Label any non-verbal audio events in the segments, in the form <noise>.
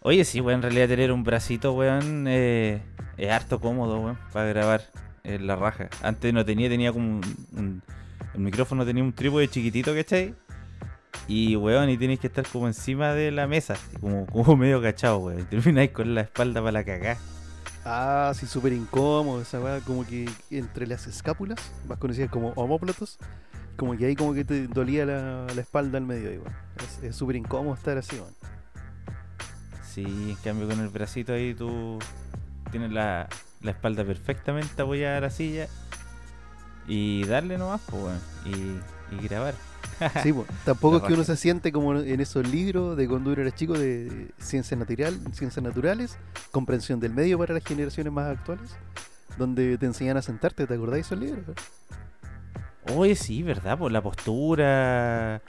Oye, sí, weón, en realidad tener un bracito, weón, eh, es harto cómodo, weón, para grabar en la raja. Antes no tenía, tenía como un, el micrófono tenía un trípode chiquitito, ¿cachai? Y, weón, y tienes que estar como encima de la mesa, como <laughs> medio cachado, weón. Y termináis con la espalda para la cagá. Ah, sí, súper incómodo esa weá, como que entre las escápulas, más conocidas como homóplatos, como que ahí como que te dolía la, la espalda al medio, igual. Es- Es súper incómodo estar así, weón. Sí, en cambio con el bracito ahí tú tienes la, la espalda perfectamente apoyada a la silla y darle nomás, pues, weón, y, y grabar. <laughs> Sí, po. tampoco es que uno se siente como en esos libros de cuando uno era chico de ciencias natural, ciencias naturales, comprensión del medio para las generaciones más actuales, donde te enseñan a sentarte, ¿te acordáis esos libros? Oye, sí, ¿verdad? Por la postura,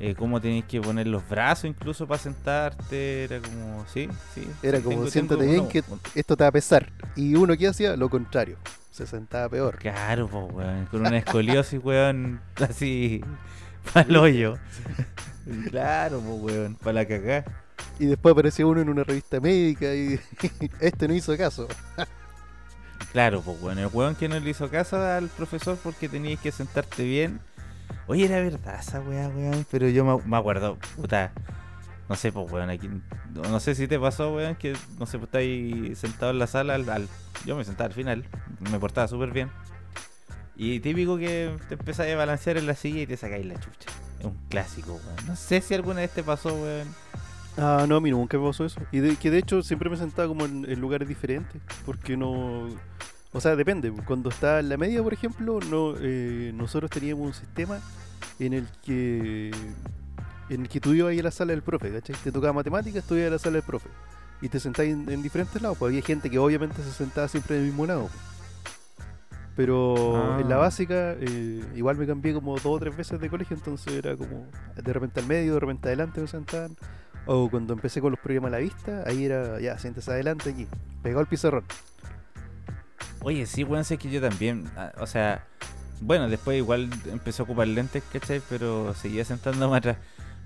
eh, cómo tenés que poner los brazos incluso para sentarte, era como, sí, sí. Era como, tengo- siéntate tengo bien uno- que esto te va a pesar. Y uno que hacía lo contrario, se sentaba peor. Claro, pues, weón, con una escoliosis, weón, <laughs> así, pa'l hoyo. <laughs> claro, pues, weón, para la cagá. Y después aparecía uno en una revista médica y <laughs> este no hizo caso. Claro, pues bueno, el weón que no le hizo caso al profesor porque tenías que sentarte bien. Oye, era verdad esa weá, weón, pero yo me, acuerdo, puta. No sé, pues weón, aquí. No sé si te pasó, weón, que no sé, pues estás ahí sentado en la sala. Al, yo me sentaba al final, me portaba súper bien. Y típico que te empezás a balancear en la silla y te sacáis la chucha. Es un clásico, weón. No sé si alguna vez te pasó, weón. Ah, no, a mí nunca me pasó eso. Y de, que de hecho siempre me sentaba como en, en lugares diferentes. Porque no. O sea, depende. Cuando estaba en la media, por ejemplo, no eh, nosotros teníamos un sistema en el que. En el que tú ibas ahí a la sala del profe, ¿cachai? Te tocaba matemáticas, tú ibas a la sala del profe. Y te sentabas en, en diferentes lados. Pues había gente que obviamente se sentaba siempre en el mismo lado. Pero en la Ah. básica, eh, igual me cambié como dos o tres veces de colegio, entonces era como de repente al medio, de repente adelante me sentaban. O cuando empecé con los programas a la vista, ahí era, ya, siéntese adelante aquí, pegado al pizarrón. Oye, sí, weón, sé que yo también. ah, O sea, bueno, después igual empecé a ocupar lentes, ¿cachai? Pero seguía sentándome atrás.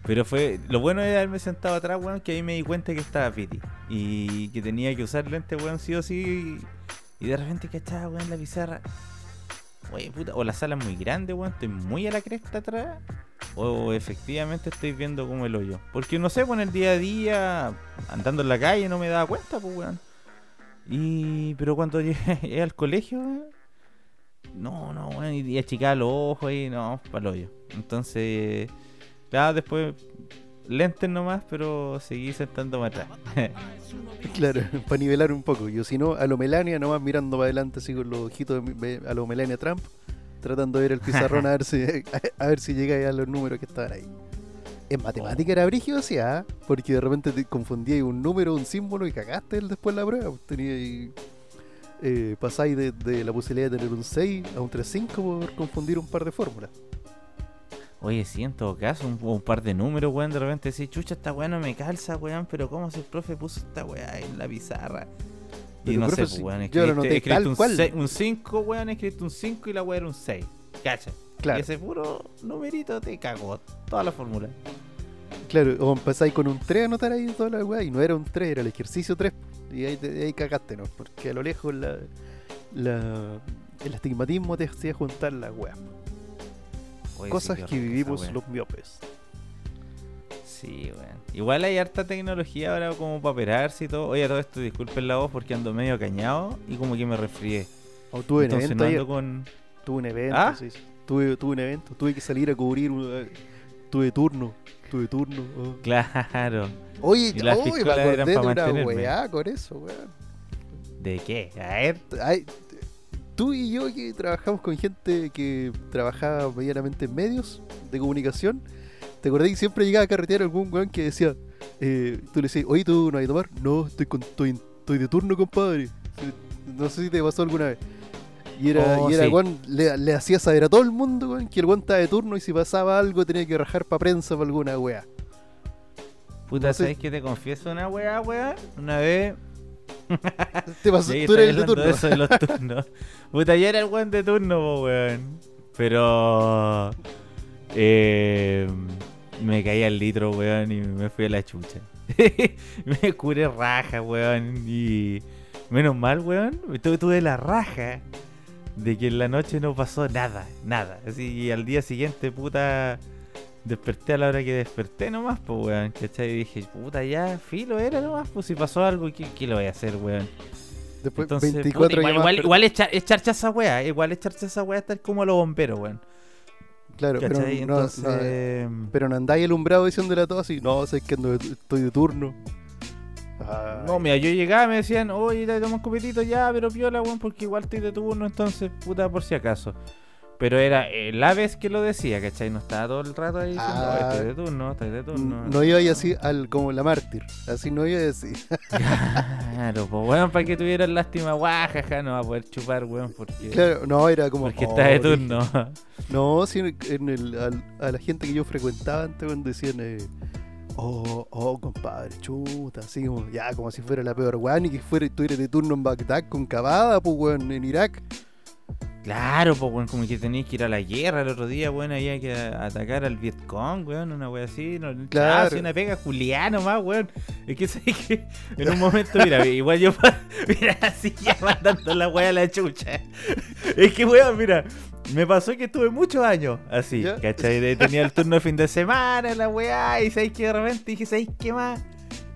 Pero fue. Lo bueno de haberme sentado atrás, weón, que ahí me di cuenta que estaba piti. Y que tenía que usar lentes, weón, sí o sí. Y de repente, ¿cachai, weón, la pizarra? Oye, puta, o la sala es muy grande, weón, estoy muy a la cresta atrás. O efectivamente estoy viendo como el hoyo. Porque no sé, pues el día a día, andando en la calle, no me daba cuenta, pues, weón. Y. Pero cuando <laughs> llegué al colegio, weón, no, no, weón, y, achicaba los ojos y no, para hoyo. Entonces, claro, después lentes nomás, pero seguí sentándome atrás. <laughs> Claro, <laughs> para nivelar un poco. Yo si no, a lo Melania, nomás mirando para adelante así con los ojitos de a lo Melania Trump, tratando de ver el <laughs> pizarrón a ver si a ver si llega a los números que estaban ahí. En matemática era brígido, sí, ¿ah? porque de repente te confundías un número, un símbolo y cagaste el- después la prueba. Eh, pasáis de, de la posibilidad de tener un 6 a un 3-5 por confundir un par de fórmulas. Oye, sí, en todo caso, un, un par de números, weón, de repente decís, chucha, esta weá no me calza, weón, pero ¿cómo si el profe puso esta weá en la pizarra? Y Pero, no profe, sé, weón, yo lo escribiste, un 5, weón, escribiste un 5 y la weá era un 6. Cacha. Claro. Y ese puro numerito te cagó toda la fórmula. Claro, o empezáis con un 3 a anotar ahí toda la weá, y no era un 3, era el ejercicio 3, y ahí, te- ahí cagaste, ¿no? Porque a lo lejos la, la- el astigmatismo te hacía juntar las weas. Oye, Cosas que vivimos los miopes. Sí, weón. Igual hay harta tecnología ahora como para operarse y todo. Oye, a todo esto, disculpen la voz porque ando medio cañado y como que me resfrié. O tuve un evento no ayer, ando con... tuve un evento, ¿Ah? sí. Tuve, tuve un evento, tuve que salir a cubrir, eh, tuve turno, tuve turno. oh. Claro. Oye, Y las oye, me acordé eran de una weá con eso, weón. ¿De qué? A ver. Ay, tú y yo que trabajamos con gente que trabajaba medianamente en medios de comunicación, ¿te acordás que siempre llegaba a carretear algún weón que decía, eh, tú le decías, oye, tú no hay a tomar? No, estoy, con, estoy, estoy de turno, compadre. No sé si te pasó alguna vez. Y era, Oh, y era sí. weón, le, le hacía saber a todo el mundo, weón, que el weón estaba de turno y si pasaba algo tenía que rajar para prensa para alguna weá. Puta, No sé. ¿sabes que te confieso una weá, weá? Una vez. Te pasó, tú eres el de turno. eso de los turnos. Puta, ya era el weón de turno, po, weón. Pero. Eh, Me caí al litro, weón, y me fui a la chucha. <laughs> me curé raja, weón, y menos mal, weón, tuve, tuve la raja de que en la noche no pasó nada, nada. Así, y al día siguiente, puta, desperté a la hora que desperté nomás, pues, weón, ¿cachai? Y dije, puta, ya, filo era nomás, pues si pasó algo, ¿qué, qué lo voy a hacer, weón? Después Entonces, 24 puta, igual, igual, igual esa weá, igual echarse a esa weá estar como a los bomberos, weón. Claro, pero no, Entonces, no, pero no andáis alumbrado diciéndole a todos así, no, sé que ando estoy de turno. Ay, no, mira, yo llegaba me decían, oye, te tomas un copetito ya, pero piola, weón, porque igual estoy de turno, entonces, puta, por si acaso. Pero era eh, la vez que lo decía, ¿cachai? No estaba todo el rato ahí diciendo, Ah. "Oye, estoy de turno, estoy de turno. no iba ahí así al, como la mártir, así no iba a decir. <laughs> Claro, pues weón, para que tuvieran lástima, guajaja, no va a poder chupar, weón, porque, Claro, no, era como. porque oh, está de turno. No, sí, en en el, al- a la gente que yo frecuentaba antes cuando decían, eh, oh, oh, compadre, chuta, así como, ya, como si fuera la peor weón y que fuera, estuviera de turno en Bagdad con Cavada, pues weón, en Irak. Claro, pues weón, como que tenéis que ir a la guerra el otro día, weón, había que atacar al Vietcong, weón, una wea así, no, Claro. sí, una pega Juliano más, weón. Es que <laughs> sé que en un momento, mira, igual yo, <laughs> mira, así <laughs> ya mandando la wea a la chucha. Es que, weón, mira, me pasó que estuve muchos años así, ¿Ya? ¿cachai? Tenía el turno de fin de semana, la weá, y sabéis que de repente dije, ¿sabéis qué más?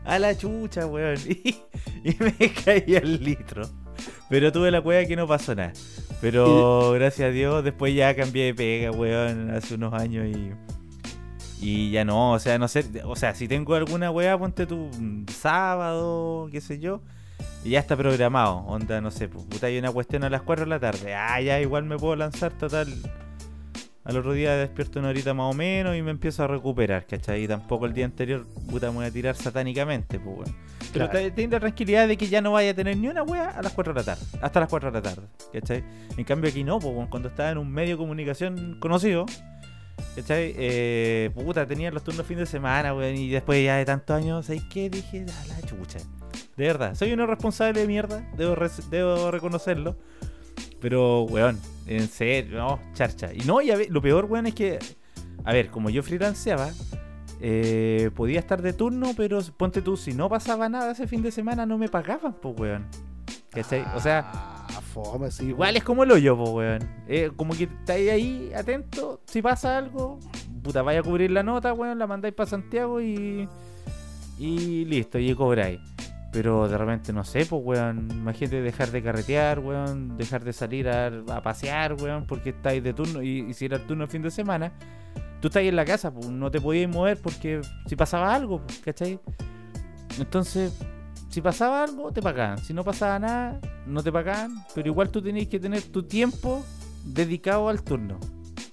A la chucha, weón. Y, y me caí al litro. Pero tuve la weá que no pasó nada. Pero gracias a Dios, después ya cambié de pega, weón, hace unos años y. Y ya no, o sea, no sé, o sea, si tengo alguna weá, ponte tú sábado, qué sé yo, y ya está programado. Onda, no sé, pues, puta, hay una cuestión a las 4 de la tarde. Ah, ya igual me puedo lanzar, total. Al otro día despierto una horita más o menos y me empiezo a recuperar, ¿cachai? Y tampoco el día anterior, puta, me voy a tirar satánicamente, pues, weón. Pero Claro. te- ten la tranquilidad de que ya no vaya a tener ni una wea a las 4 de la tarde. Hasta las 4 de la tarde. ¿Cachai? En cambio aquí no, pues weón, cuando estaba en un medio de comunicación conocido. ¿Cachai? Eh, puta, tenía los turnos fin de semana, weón. Y después ya de tantos años, ¿sabes qué? Dije, a la chucha. De verdad, soy un irresponsable de mierda. Debo, reconocerlo. Pero, weón, en serio, no, charcha. Y no, y a ver, lo peor, weón, es que, a ver, como yo freelanceaba, eh, podía estar de turno, pero ponte tú, si no pasaba nada ese fin de semana, no me pagaban, pues, weón. ¿Cachai? O sea, Ah, fome, sí. igual es como el hoyo, pues, weón. Eh, como que estáis ahí atento, si pasa algo, puta, vaya a cubrir la nota, weón, la mandáis para Santiago y. Y listo, y cobráis. Pero de repente, no sé, pues, weón, imagínate dejar de carretear, weón, dejar de salir a, a pasear, weón, porque estáis de turno, y, y si era el turno el fin de semana, tú estás ahí en la casa, pues, no te podías mover porque si pasaba algo, pues, ¿cachai? Entonces, si pasaba algo, te pagaban. Si no pasaba nada, no te pagaban. Pero igual tú tenías que tener tu tiempo dedicado al turno.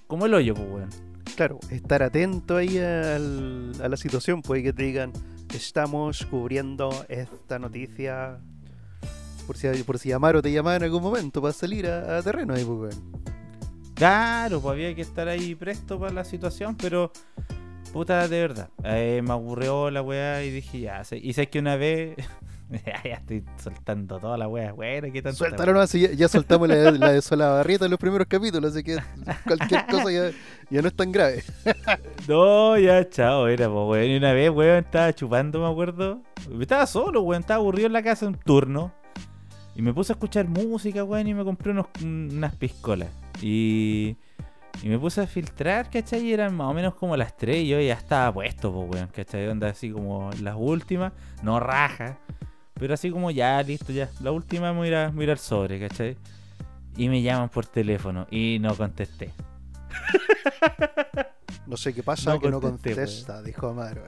Como el hoyo, pues, weón. Claro, estar atento ahí al- a la situación, pues que te digan, estamos cubriendo esta noticia. Por si, por si llamar o te llamaban en algún momento para salir a, a terreno ahí, pues, weón. Claro, pues había que estar ahí presto para la situación, pero puta, de verdad. eh, me aburrió la weá y dije, ya, sé- y sé que una vez. <laughs> ya, estoy soltando toda la weá, weá, qué tanto. Suéltalo si ya, ya soltamos la, la de Solabarrieta en los primeros capítulos, así que cualquier <laughs> cosa ya, ya no es tan grave. <laughs> No, ya, chao, era, pues, weón. Y una vez, weón, estaba chupando, me acuerdo. Estaba solo, weón, estaba aburrido en la casa un turno. Y me puse a escuchar música, weón, y me compré unos, unas piscolas. Y, y me puse a filtrar, ¿cachai? Y eran más o menos como las 3 y yo ya estaba puesto, pues, weón, ¿cachai? Onda así como las últimas, no raja. Pero así como ya, listo, ya. La última me voy a ir, al sobre, ¿cachai? Y me llaman por teléfono y no contesté. <laughs> No sé qué pasa, No que no contesté, contesta, dijo Amaro.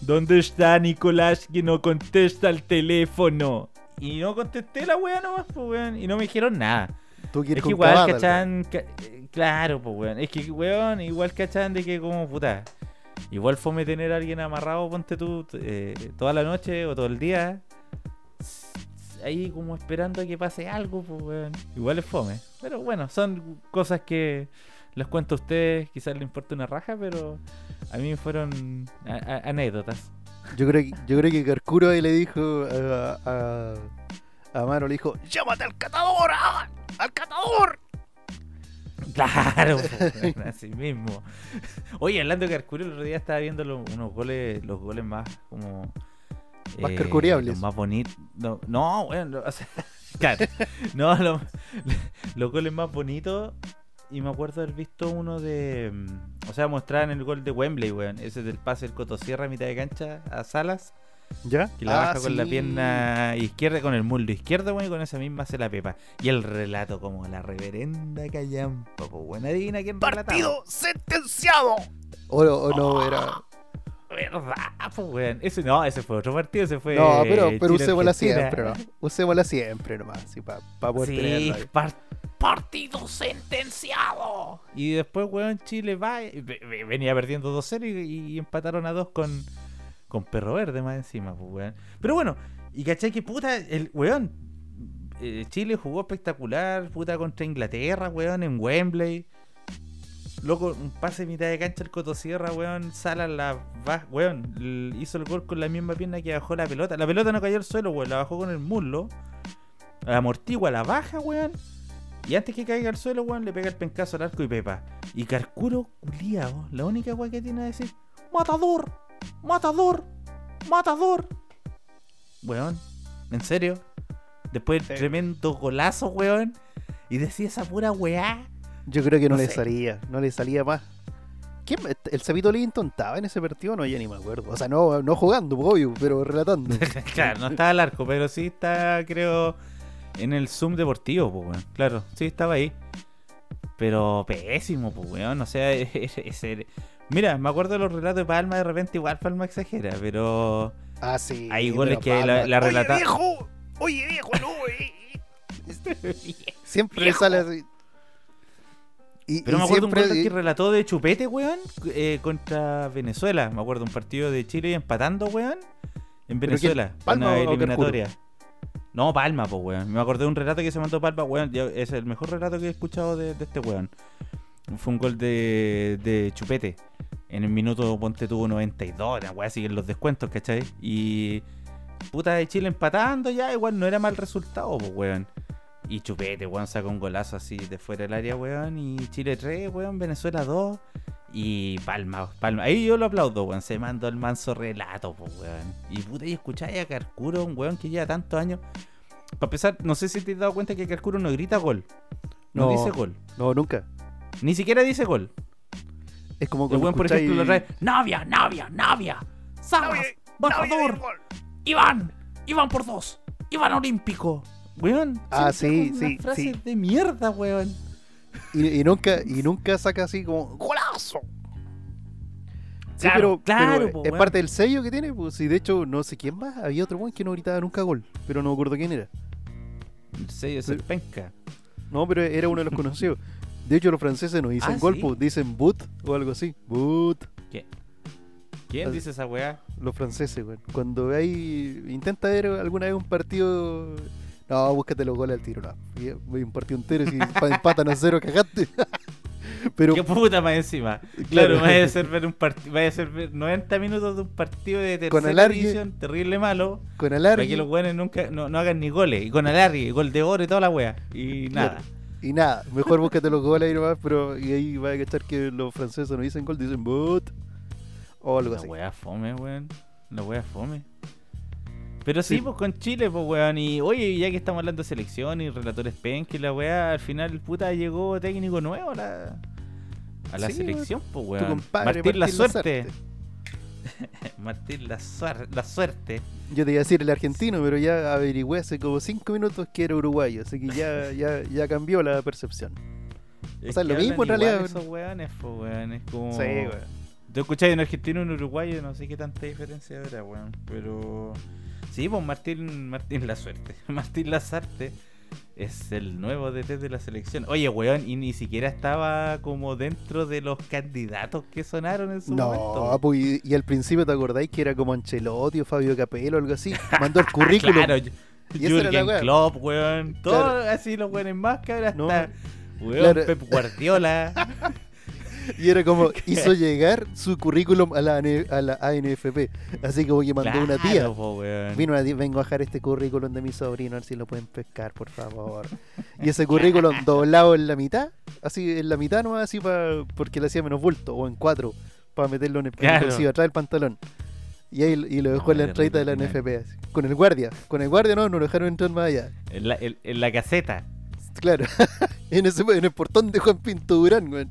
¿Dónde está Nicolás que no contesta el teléfono? Y no contesté la wea nomás, pues weón. Y no me dijeron nada. Tú Es que igual cachan. ca- eh, claro, pues weón. Es que weón, igual cachan de que como puta. Igual fome tener a alguien amarrado, ponte tú, eh, toda la noche o todo el día. Ahí como esperando a que pase algo, pues weón. Igual es fome. Pero bueno, son cosas que les cuento a ustedes. Quizás les importe una raja, pero a mí fueron anécdotas. Yo creo que, yo creo que Carcuro ahí le dijo a Amaro, le dijo, llámate al catador, ah, al catador. <laughs> Claro, así mismo. Oye, hablando de Carcuro, el otro día estaba viendo unos goles, los goles más como. eh, Más carcuriables. los Más bonitos. No, no, bueno, o sea, <laughs> claro. No, lo- los goles más bonitos. Y me acuerdo haber visto uno de. O sea, mostraban el gol de Wembley, weón. Ese del pase del Cotosierra a mitad de cancha a Salas. ¿Ya? Que la Ah, baja con la sí. pierna izquierda, con el muslo izquierdo, weón, y con esa misma se la pepa. Y el relato como la reverenda callampa, pues buena adivina quién relataba. sentenciado. O, o no, era. Verdad, pues weón. Ese no, ese fue otro partido, ese fue. No, pero, pero usémosla siempre, ¿no? Usémosla siempre nomás, así, para poder Sí, tenerla ahí. par- partido sentenciado. Y después, weón, Chile va. Venía perdiendo 2-0 y, y empataron a 2 con, con Perro Verde más encima, pues, weón. Pero bueno, y cachai que puta, el weón. eh, Chile jugó espectacular, puta, contra Inglaterra, weón, en Wembley. Loco, un pase mitad de cancha el Cotosierra, weón. Sala la va, weón. Hizo el gol con la misma pierna que bajó la pelota. La pelota no cayó al suelo, weón. La bajó con el muslo. La amortigua, la baja, weón. Y antes que caiga al suelo, weón, le pega el pencazo al arco y pepa. Y Carcuro, culiao, la única weón que tiene a decir: ¡Matador! ¡Matador! ¡Matador! Weón, ¿en serio? Después del Sí. tremendo golazo, weón. Y decía esa pura weá. Yo creo que no, No le sé. salía, no le salía más. ¿Quién, ¿El Sabito Linton estaba en ese partido? No, ya ni me acuerdo. O sea, no, no jugando, pues, obvio, pero relatando. <laughs> claro, no estaba al arco, pero sí está, creo, en el Zoom deportivo, pues, weón. Claro, sí estaba ahí. Pero pésimo, pues, weón. O sea, <laughs> ese... Mira, me acuerdo de los relatos de Palma, de repente igual Palma exagera, pero... Ah, sí. Hay goles que la- la Oye, relata- viejo! Oye, viejo, no, eh. <laughs> Siempre le Viejo. sale así. Y, Pero y me acuerdo un siempre- gol que relató de Chupete, weón, eh, contra Venezuela. Me acuerdo un partido de Chile empatando, weón, en ¿Pero Venezuela. quién? ¿Palma una eliminatoria. No, Palma, pues, weón. Me acordé de un relato que se mandó Palma, weón. Es el mejor relato que he escuchado de, de este weón. Fue un gol de, de Chupete. En el minuto, ponte tuvo 92, la weá, siguen los descuentos, ¿cachai? Y puta de Chile empatando ya, igual no era mal resultado, pues, weón. Y Chupete, weón, sacó un golazo así de fuera del área, weón. Y Chile 3, weón, Venezuela 2. Y Palma, Palma. Ahí yo lo aplaudo, weón. Se mandó el manso relato, pues, weón. Y puta, y escucháis a Carcuro, un weón que lleva tantos años. Para empezar, no sé si te has dado cuenta que Carcuro no grita gol. No, No. dice gol. No, nunca. Ni siquiera dice gol. Es como El weón, por ejemplo, lo trae. Navia, Navia, Navia. Salas, Matador. Iván, Iván por dos. Iván Olímpico. Weón. Ah, sí, sí, frases sí. de mierda, weón. Y, y nunca, y nunca saca así como ¡Golazo! Sí, Claro, pero, claro, pero po, es weón. parte del sello que tiene, pues y de hecho no sé quién más, había otro weón que no gritaba nunca gol, pero no me acuerdo quién era. El sello es el penca. No, pero era uno de los conocidos. <laughs> De hecho los franceses no dicen Ah, gol, ¿sí? pues, dicen boot o algo así. Boot. ¿Quién Ah. dice esa weá? Los franceses, weón. Cuando hay intenta ver alguna vez un partido no, búscate los goles al tiro, no. Y, Ve un partido entero y si <laughs> pa- empatan a cero cagaste. <laughs> pero Qué puta más encima. Claro. Claro, vaya a ser <laughs> ver un partido, vaya a ser ver 90 minutos de un partido de Con tercera alargue. división, terrible malo, con para alargue que los weones nunca no, no hagan ni goles, y con alargue, gol de oro y toda la wea, y Claro. Y nada, mejor búscate los goles ahí nomás, pero y ahí va a cachar que los franceses no dicen gol, dicen boot o algo La así. wea fome, weón. La wea fome. Pero sí, Sí. pues con Chile, pues weón. Y oye, ya que estamos hablando de selección y relatores pen, que la wea al final, puta, llegó técnico nuevo a la, a la Sí, selección, pues Tu weón. compadre Martín, la Martín suerte. <laughs> Martín, la, la suerte. Yo te iba a decir el argentino, pero ya averigüé hace como 5 minutos que era uruguayo, así que ya, <laughs> ya, ya cambió la percepción. Es sea, lo mismo en realidad, Esos weones, pues weón. Es como. Sí, weón. Tú escucháis un argentino y un uruguayo, no sé qué tanta diferencia habrá, weón. Pero. Sí, pues Martín, Martín La Suerte. <laughs> Martín Lazarte es el nuevo DT de la selección. Oye, weón, y ni siquiera estaba como dentro de los candidatos que sonaron en su momento. No, pues y, y al principio te acordáis que era como Ancelotti o Fabio Capello o algo así. Mandó el <laughs> currículum. Claro, Y Jürgen. Klopp, weón. Todo Claro. así los weones más que ahora No, hasta. Weón, claro. Pep Guardiola. <laughs> <laughs> Y era como, <laughs> hizo llegar su currículum a la, a la ANFP. Así como que mandó una tía. Claro, po, weón. Vino una tía, vengo a dejar este currículum de mi sobrino, a ver si lo pueden pescar, por favor. Y ese currículum <laughs> doblado en la mitad, así en la mitad nomás, así para porque le hacía menos bulto, o en cuatro, para meterlo en el, Claro. atrás del pantalón. Y ahí y lo dejó en la entradita de la. NFP, así. con el guardia. Con el guardia no, no lo dejaron entrar más allá. En la, en- en la caseta. Claro, en, ese, en el portón de Juan Pinto Durán, weón.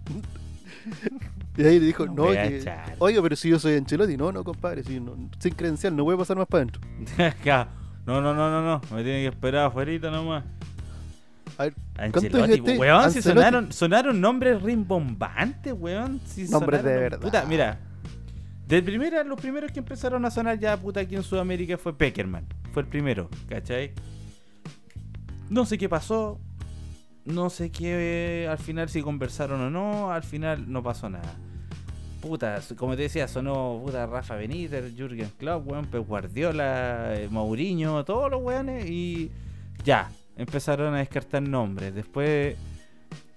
Y ahí le dijo, no, que, chata. oiga, pero si yo soy Ancelotti, no, no, compadre, si no- sin credencial no voy a pasar más para adentro. <laughs> No, no, no, no, no. Me tiene que esperar afuera nomás. A ver, ¿cuánto Ancelotti, dijiste? weón, si sonaron, sonaron nombres rimbombantes, weón. Si Nombres de verdad. Puta, mira. De primera, los primeros que empezaron a sonar ya, puta, aquí en Sudamérica fue Peckerman. Fue el primero, ¿cachai? No sé qué pasó. No sé qué, al final si conversaron o no. Al final no pasó nada. Puta, como te decía, sonó puta Rafa Benítez, Jürgen Klopp, weón, Pep Guardiola, eh, Mourinho, todos los weones y ya, empezaron a descartar nombres. Después,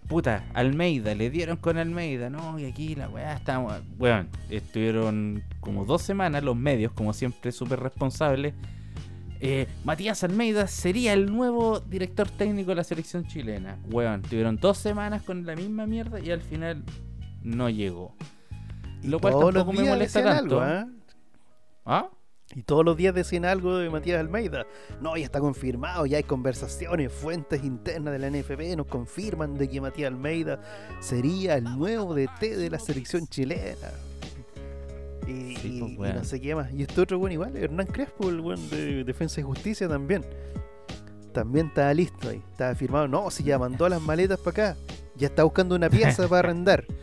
puta, Almeida, le dieron con Almeida, no, y aquí la weá está, weón, estuvieron como dos semanas los medios, como siempre, súper responsables. Eh, Matías Almeida sería el nuevo director técnico de la selección chilena. Weón, tuvieron dos semanas con la misma mierda y al final no llegó. Lo cual Todos los tampoco me días molesta tanto. algo, ¿ah? ¿Ah? Y todos los días decían algo de Matías Almeida. No, ya está confirmado, ya hay conversaciones, fuentes internas de la NFP nos confirman de que Matías Almeida sería el nuevo DT de la selección chilena. Y, Sí, y- pues, y no sé qué más. Y este otro bueno igual, Hernán Crespo, el buen de Defensa y Justicia también. También estaba listo ahí, estaba firmado. No, si ya mandó las maletas para acá, ya está buscando una pieza para arrendar. <laughs>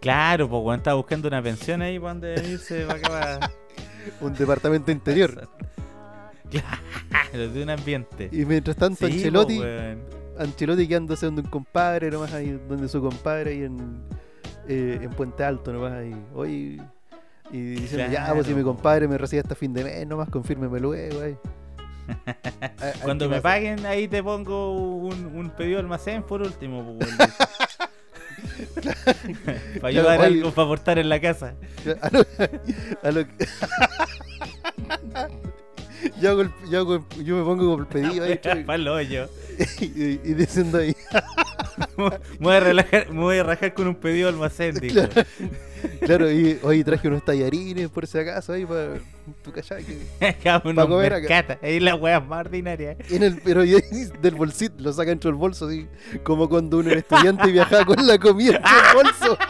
Claro, pues weón, estaba buscando una pensión ahí para donde irse para acá. para- <laughs> Un departamento interior. <laughs> Claro, de un ambiente. Y mientras tanto, Sí, Ancelotti, po. Ancelotti quedándose donde un compadre, nomás ahí donde su compadre ahí en, eh, en Puente Alto, nomás ahí. Hoy. Y diciendo, ya, pues si mi Claro. compadre me recibe hasta fin de mes, nomás confírmeme luego, ahí. <laughs> A- Cuando ¿qué me paguen, ahí te pongo un, un pedido de almacén por último. <laughs> <laughs> para ayudar oye. algo para aportar en la casa. A lo, a lo yo, hago el- yo, hago el- yo me pongo con el pedido ahí, el hoyo. y, y- y diciendo ahí, Me voy a relajar, me voy a rajar con un pedido de almacén, dijo. Claro, y hoy traje unos tallarines por si acaso ahí para tu cachai, que- <laughs> Cabrón, Pa' unos comer acá. Ahí la wea más ordinaria. En el, pero del bolsito, lo saca dentro del bolso, así como cuando uno era estudiante y viajaba con la comida dentro del bolso. <laughs>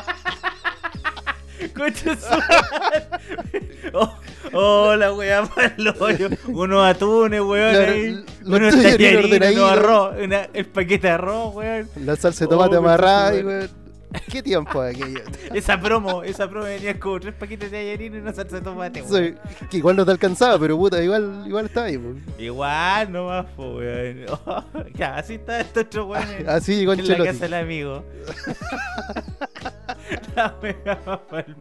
Oh, oh, la weá para el hoyo. Unos atunes, weón. Claro, ahí. Unos tallarines unos arroz. una- el paquete de arroz, weón. La salsa de tomate Oh, amarrada, weón. ¿Qué tiempo aquello? <laughs> Esa promo, esa promo venía con tres paquetes de tallarines y una salsa de tomate, weón. Sí, que igual no te alcanzaba, pero puta, igual, igual está ahí. po. Igual nomás, po, weón. <laughs> Oh, ya, así está esto otro weón. en- Así llegó en la casa del amigo. <laughs>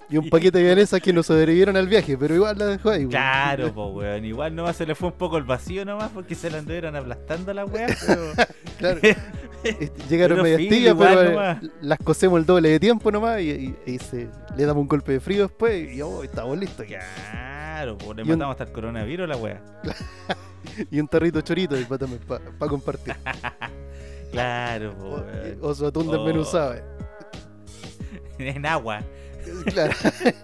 Y un paquete de vienesas que no sobrevivieron al viaje, pero igual la dejó ahí. po. Claro, pues weón. Igual nomás se le fue un poco el vacío nomás porque se la anduvieron aplastando la weá, pero. Claro. Este, Llegaron medias tibias, pero eh, nomás. las cosemos el doble de tiempo nomás y, y- y se, le damos un golpe de frío después y oh, estamos listos. Claro, pues le Y un- matamos hasta el coronavirus la weá. <laughs> Y un tarrito chorito para compartir. <laughs> Claro, O, pues weón. o su atún Oh. desmenuzado. eh. <laughs> En agua. Claro,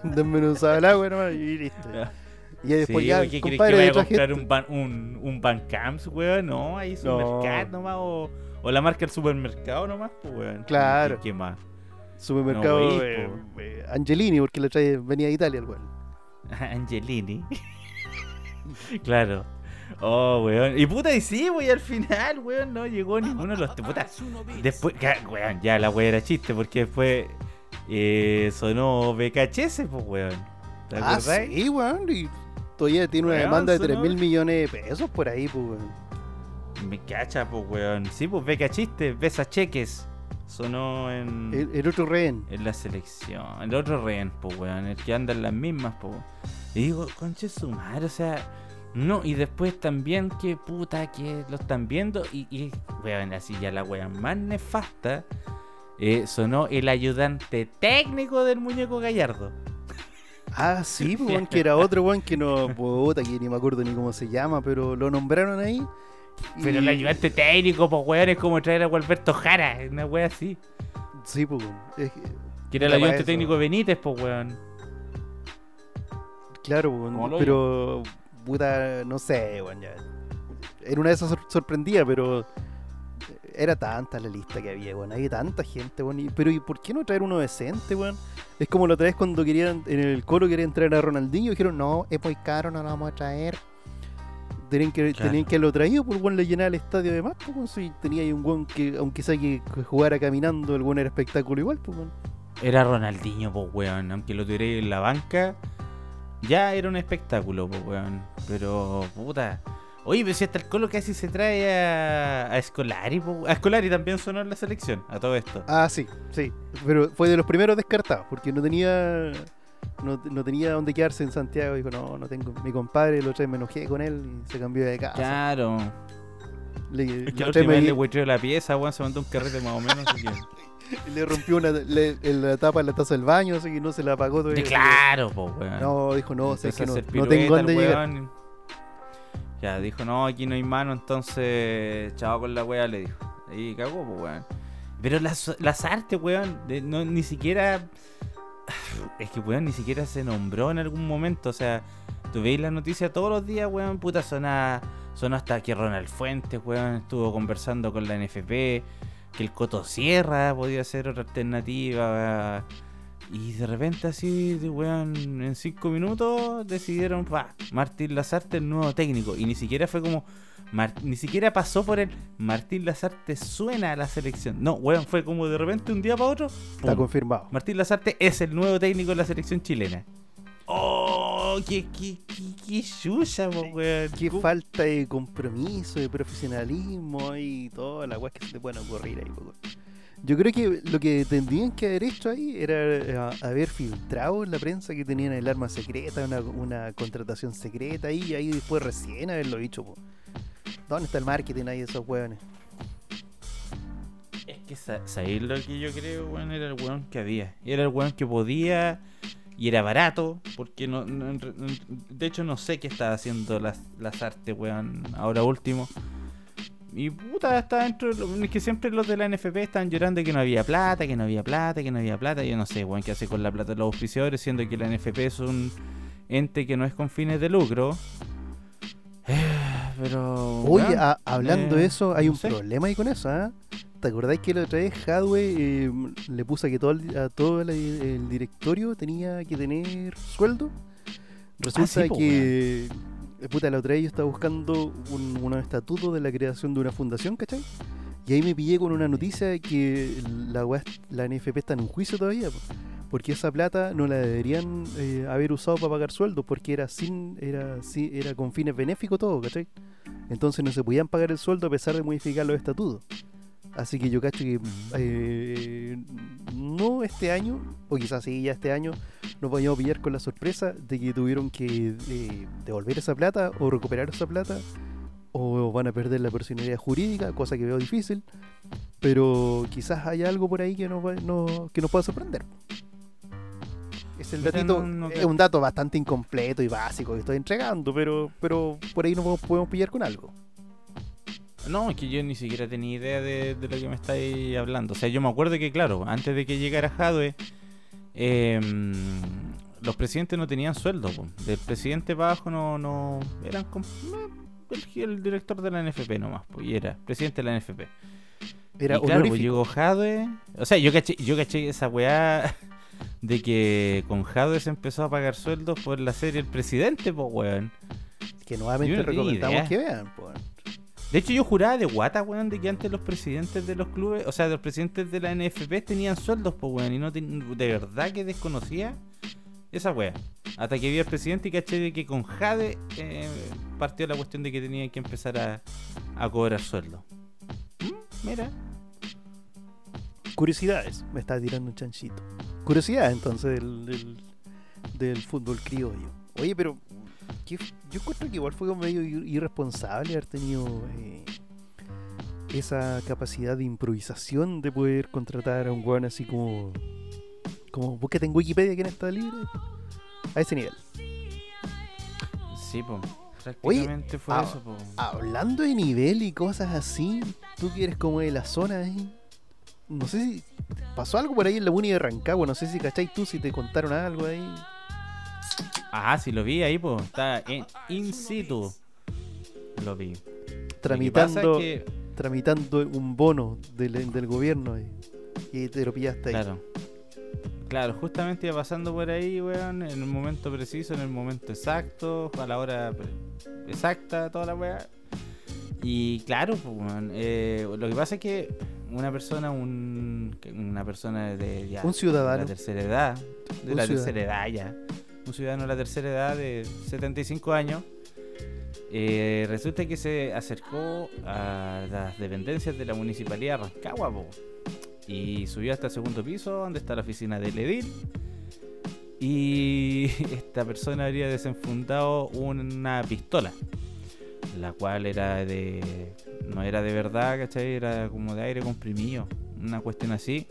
desmenuzado el agua nomás y listo. Y después sí, ya, ¿qué crees que compadre, vaya a comprar un, ban, un, un Bancamps, weón? No, ahí No. supermercado nomás o, o la marca del supermercado nomás, pues weón. Claro. ¿Qué, qué más? Supermercado No, eh, po. eh, Angelini, porque la trae, venía de Italia el weón. <laughs> Angelini. <laughs> claro. Oh, weón. Y puta, y sí, weón, al final, weón, no llegó ninguno de los. Puta, después, weón, ya la weón era chiste, porque después eh, sonó BKHS, pues, weón. ¿Te Ah, acordás? sí, weón. Y tiene una Weón, demanda de sonó- 3 mil millones de pesos por ahí, pues, weón. Me cacha, pues, weón. Sí, pues, BKHS, Besa Cheques. Sonó en. El, el otro rehén. En la selección, el otro rehén, pues, weón, el que anda en las mismas, pues. Y digo, conche su madre, o sea, no, y después también que puta que lo están viendo y, y weón, así ya la weón más nefasta eh, sonó el ayudante técnico del muñeco Gallardo. Ah, sí, weón, que era otro weón que no, puta, que ni me acuerdo ni cómo se llama, pero lo nombraron ahí. Pero el ayudante técnico, pues weón, es como traer a Gualberto Jara, una wea así. Sí, pues, weón, es que- Que era el ayudante técnico de Benítez, pues weón. claro, weón, pero, puta, no sé, weón, ya. En una de esas sor- sorprendía, pero era tanta la lista que había, weón, había tanta gente, weón. y- Pero, ¿y por qué no traer uno decente, weón? Es como la otra vez cuando querían, en el coro querían traer a Ronaldinho, y dijeron, no, es muy caro, no lo vamos a traer. Tenían que, Claro. tenían que haberlo traído, pues el weón le llenaba el estadio de más, pues weón, si tenía ahí un weón que, aunque sea que que jugara caminando, el weón era espectáculo igual, pues weón. Era Ronaldinho, pues weón. Aunque lo tuviera en la banca, ya era un espectáculo, pues weón. Pero, puta. Oye, pero si hasta el Colo casi se trae a, a Scolari, po- a Scolari también sonó en la selección, a todo esto. Ah, sí, sí. Pero fue de los primeros descartados, porque no tenía no, no tenía dónde quedarse en Santiago. Dijo, no, no tengo. Mi compadre, lo otra me enojé con él y se cambió de casa. Claro. Le, Es que la otra vez le me- huecheó la pieza, weón, se mandó un carrete más o menos. así que- <laughs> le rompió una, le- en la tapa de la taza del baño, así que no se la apagó todavía. Claro, pues weón. No, dijo, no, o sea, es Empezó que no, no tengo dónde llegar. Ya, dijo, no, aquí no hay mano, entonces, chao con la wea, le dijo. Y cagó, pues, weón. Pero las, las artes, weón, no, ni siquiera... <sighs> Es que, weón, ni siquiera se nombró en algún momento. O sea, tú veis la noticia todos los días, weón, puta, sonó hasta que Ronald Fuentes, weón, estuvo conversando con la NFP, que el Coto Sierra podía ser otra alternativa, weón. Y de repente así, de weón, en cinco minutos decidieron, pa, Martín Lazarte el nuevo técnico. Y ni siquiera fue como, Mar- ni siquiera pasó por el Martín Lazarte suena a la selección. No, weón, fue como de repente un día para otro. Está confirmado. Martín Lazarte es el nuevo técnico de la selección chilena. ¡Oh! ¡Qué, qué, qué, qué chucha, weón! Qué ¿Cómo- falta de compromiso, de profesionalismo y toda la weá que se te pueden ocurrir ahí, weón. Yo creo que lo que tendrían que haber hecho ahí era eh, haber filtrado en la prensa que tenían el arma secreta, una, una contratación secreta ahí, y ahí después recién haberlo dicho. ¿Dónde está el marketing ahí de esos weones? Es que sa- ¿sabéis lo que yo creo, weón? Era el weón que había. Era el weón que podía y era barato. Porque no, no- de hecho no sé qué estaba haciendo las, las artes, weón, ahora último. Y puta, está dentro. de Es que siempre los de la NFP estaban llorando que no había plata, que no había plata, que no había plata. Yo no sé, weón, qué hace con la plata de los auspiciadores, siendo que la NFP es un ente que no es con fines de lucro. <sighs> Pero. Oye, a- hablando eh, de eso, hay no un sé. problema ahí con eso, ¿ah? ¿Te acordáis que la otra vez Hadwe eh, le puso que todo el, a todo el, el directorio tenía que tener sueldo? Resulta Ah, sí, que, eh, puta, la otra vez yo estaba buscando un, unos estatutos de la creación de una fundación, ¿cachai? Y ahí me pillé con una noticia que la, NFP está en un juicio todavía, po, porque esa plata no la deberían eh, haber usado para pagar sueldos, porque era sin, era, sí, era con fines benéficos todo, ¿cachai? Entonces no se podían pagar el sueldo a pesar de modificar los estatutos. Así que yo cacho que eh, no este año, o quizás sí ya este año, nos vayamos a pillar con la sorpresa de que tuvieron que eh, devolver esa plata o recuperar esa plata o van a perder la personalidad jurídica, cosa que veo difícil, pero quizás haya algo por ahí que nos, va- no- que nos pueda sorprender. Es el datito, no- no es un dato bastante incompleto y básico que estoy entregando, pero, pero por ahí nos podemos pillar con algo. No, es que yo ni siquiera tenía idea de, de lo que me estáis hablando. O sea, yo me acuerdo que, claro, antes de que llegara Jadwe, em, los presidentes no tenían sueldo. po. Del presidente para abajo no, no eran como el, el director de la NFP nomás, pues, y era presidente de la NFP. Era y claro, pues llegó Jadwe. O sea, yo caché, yo caché esa weá <laughs> de que con Jadwe se empezó a pagar sueldos por la serie El Presidente, pues weón. que nuevamente no recomendamos idea. que vean. po. De hecho, yo juraba de guata, weón, de que antes los presidentes de los clubes, o sea, los presidentes de la NFP tenían sueldos, pues, weón, y no ten- de verdad que desconocía esa weá. Hasta que vi al presidente y caché de que con Jade eh, partió la cuestión de que tenían que empezar a, cobrar sueldo. Mm, Mira, Curiosidades, me está tirando un chanchito. Curiosidades entonces del, del, del fútbol criollo. Oye, pero ¿qué f- yo encuentro que igual fue medio ir- irresponsable haber tenido eh, esa capacidad de improvisación de poder contratar a un weón así como. Como búsquete en Wikipedia quién está libre. A ese nivel. Sí. Oye, Prácticamente fue ah, eso, po. Hablando de nivel y cosas así, tú que eres como de la zona ahí. No sé si pasó algo por ahí en la uni de Rancagua. No sé si cacháis tú si te contaron algo ahí. Ah, sí, lo vi ahí, pues. Está en in situ. Lo vi. Tramitando, que tramitando un bono del, del gobierno ahí. Y te lo pillaste ahí. claro. Claro, justamente iba pasando por ahí, weón, en el momento preciso, en el momento exacto, a la hora exacta, toda la weá. Y claro, pues, weón, eh, lo que pasa es que una persona, un, una persona de ya, Un ciudadano. de la tercera edad, de Un la ciudadano. tercera edad ya, un ciudadano de la tercera edad de 75 años, eh, resulta que se acercó a las dependencias de la municipalidad de Rancagua, y subió hasta el segundo piso, donde está la oficina del edil. Y <laughs> esta persona habría desenfundado una pistola, la cual era de. no era de verdad, ¿cachai? Era como de aire comprimido, una cuestión así.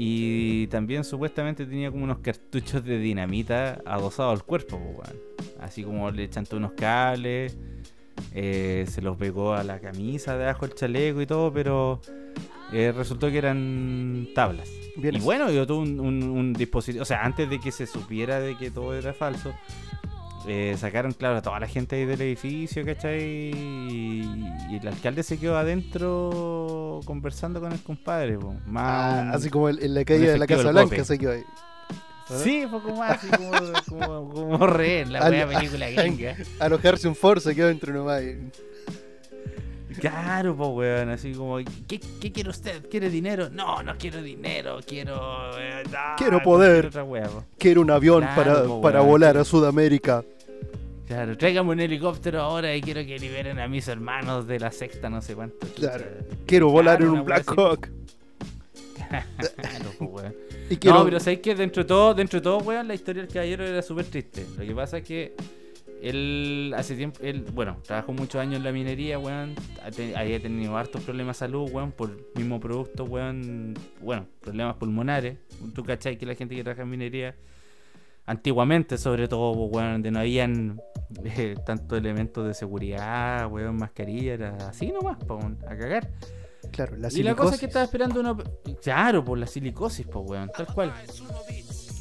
Y también supuestamente tenía como unos cartuchos de dinamita adosados al cuerpo. Así como le chantó unos cables, eh, se los pegó a la camisa debajo del chaleco y todo, pero eh, resultó que eran tablas. Bien y bueno, yo tuve un, un- un dispositivo, o sea, antes de que se supiera de que todo era falso, eh, sacaron, claro, a toda la gente ahí del edificio, ¿cachai? Y, y el alcalde se quedó adentro conversando con el compadre, po. Más Ah, así como en- en la calle de la Casa Blanca, se quedó ahí. Sí, fue como así, como, como, como <laughs> rehén, la Al- wea película <laughs> gringa. Alojarse un Ford se quedó dentro nomás. Claro, pues, weón, así como, ¿qué, ¿qué quiere usted? ¿Quiere dinero? No, no quiero dinero, quiero... eh, Quiero poder. quiero wea, po. Quiero un avión Claro, para, po, para volar a Sudamérica. Claro, tráigame un helicóptero ahora y quiero que liberen a mis hermanos de la secta, no sé cuánto. Claro. Quiero volar Claro, en un Black. Hawk. Claro, pues, weón. <laughs> Y quiero, No, pero sabéis que dentro de todo, dentro de todo, weón, la historia del caballero era súper triste. Lo que pasa es que él hace tiempo, él, bueno, trabajó muchos años en la minería, weón. Había tenido hartos problemas de salud, weón, por mismo producto, weón. Bueno, problemas pulmonares. Tú cachai que la gente que trabaja en minería, antiguamente sobre todo, weón, donde no habían <laughs> eh, tantos elementos de seguridad, weón, mascarilla, era así nomás, po, weón, a cagar. claro, la Y la cosa es silicosis. que estaba esperando una. Claro, por la silicosis, pues, weón, tal cual.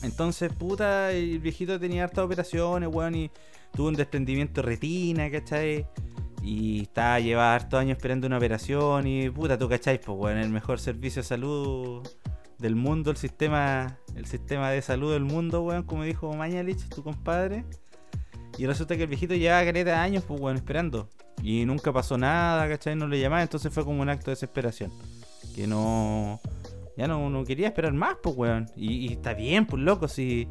Entonces, puta, el viejito tenía hartas operaciones, weón, y tuvo un desprendimiento de retina, ¿cachai? Y estaba llevaba hartos años esperando una operación, y puta, tú, ¿cachai? Pues, weón, el mejor servicio de salud del mundo, el sistema el sistema de salud del mundo, weón, como dijo Mañalich, tu compadre. Y resulta que el viejito llevaba caleta de años, pues, weón, esperando. Y nunca pasó nada, ¿cachai? No le llamaba, entonces fue como un acto de desesperación. Que no. Ya no, no quería esperar más, pues, weón. Y, y está bien, pues, loco, si.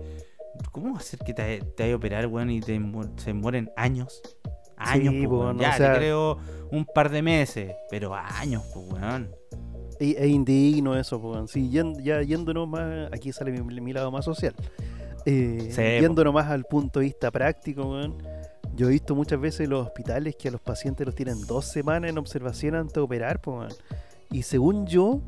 ¿Cómo va a ser que te, te vaya a operar, weón, y te se mueren años? Años, Sí, pues, po, weón. Ya, o sea- te creo un par de meses, pero años, pues, weón. Es indigno eso, po, weón. Sí, ya yéndonos más. Aquí sale mi, mi lado más social. Eh, Sí, po. yéndonos más al punto de vista práctico, weón. Yo he visto muchas veces los hospitales que a los pacientes los tienen dos semanas en observación antes de operar, po, weón. Y según yo,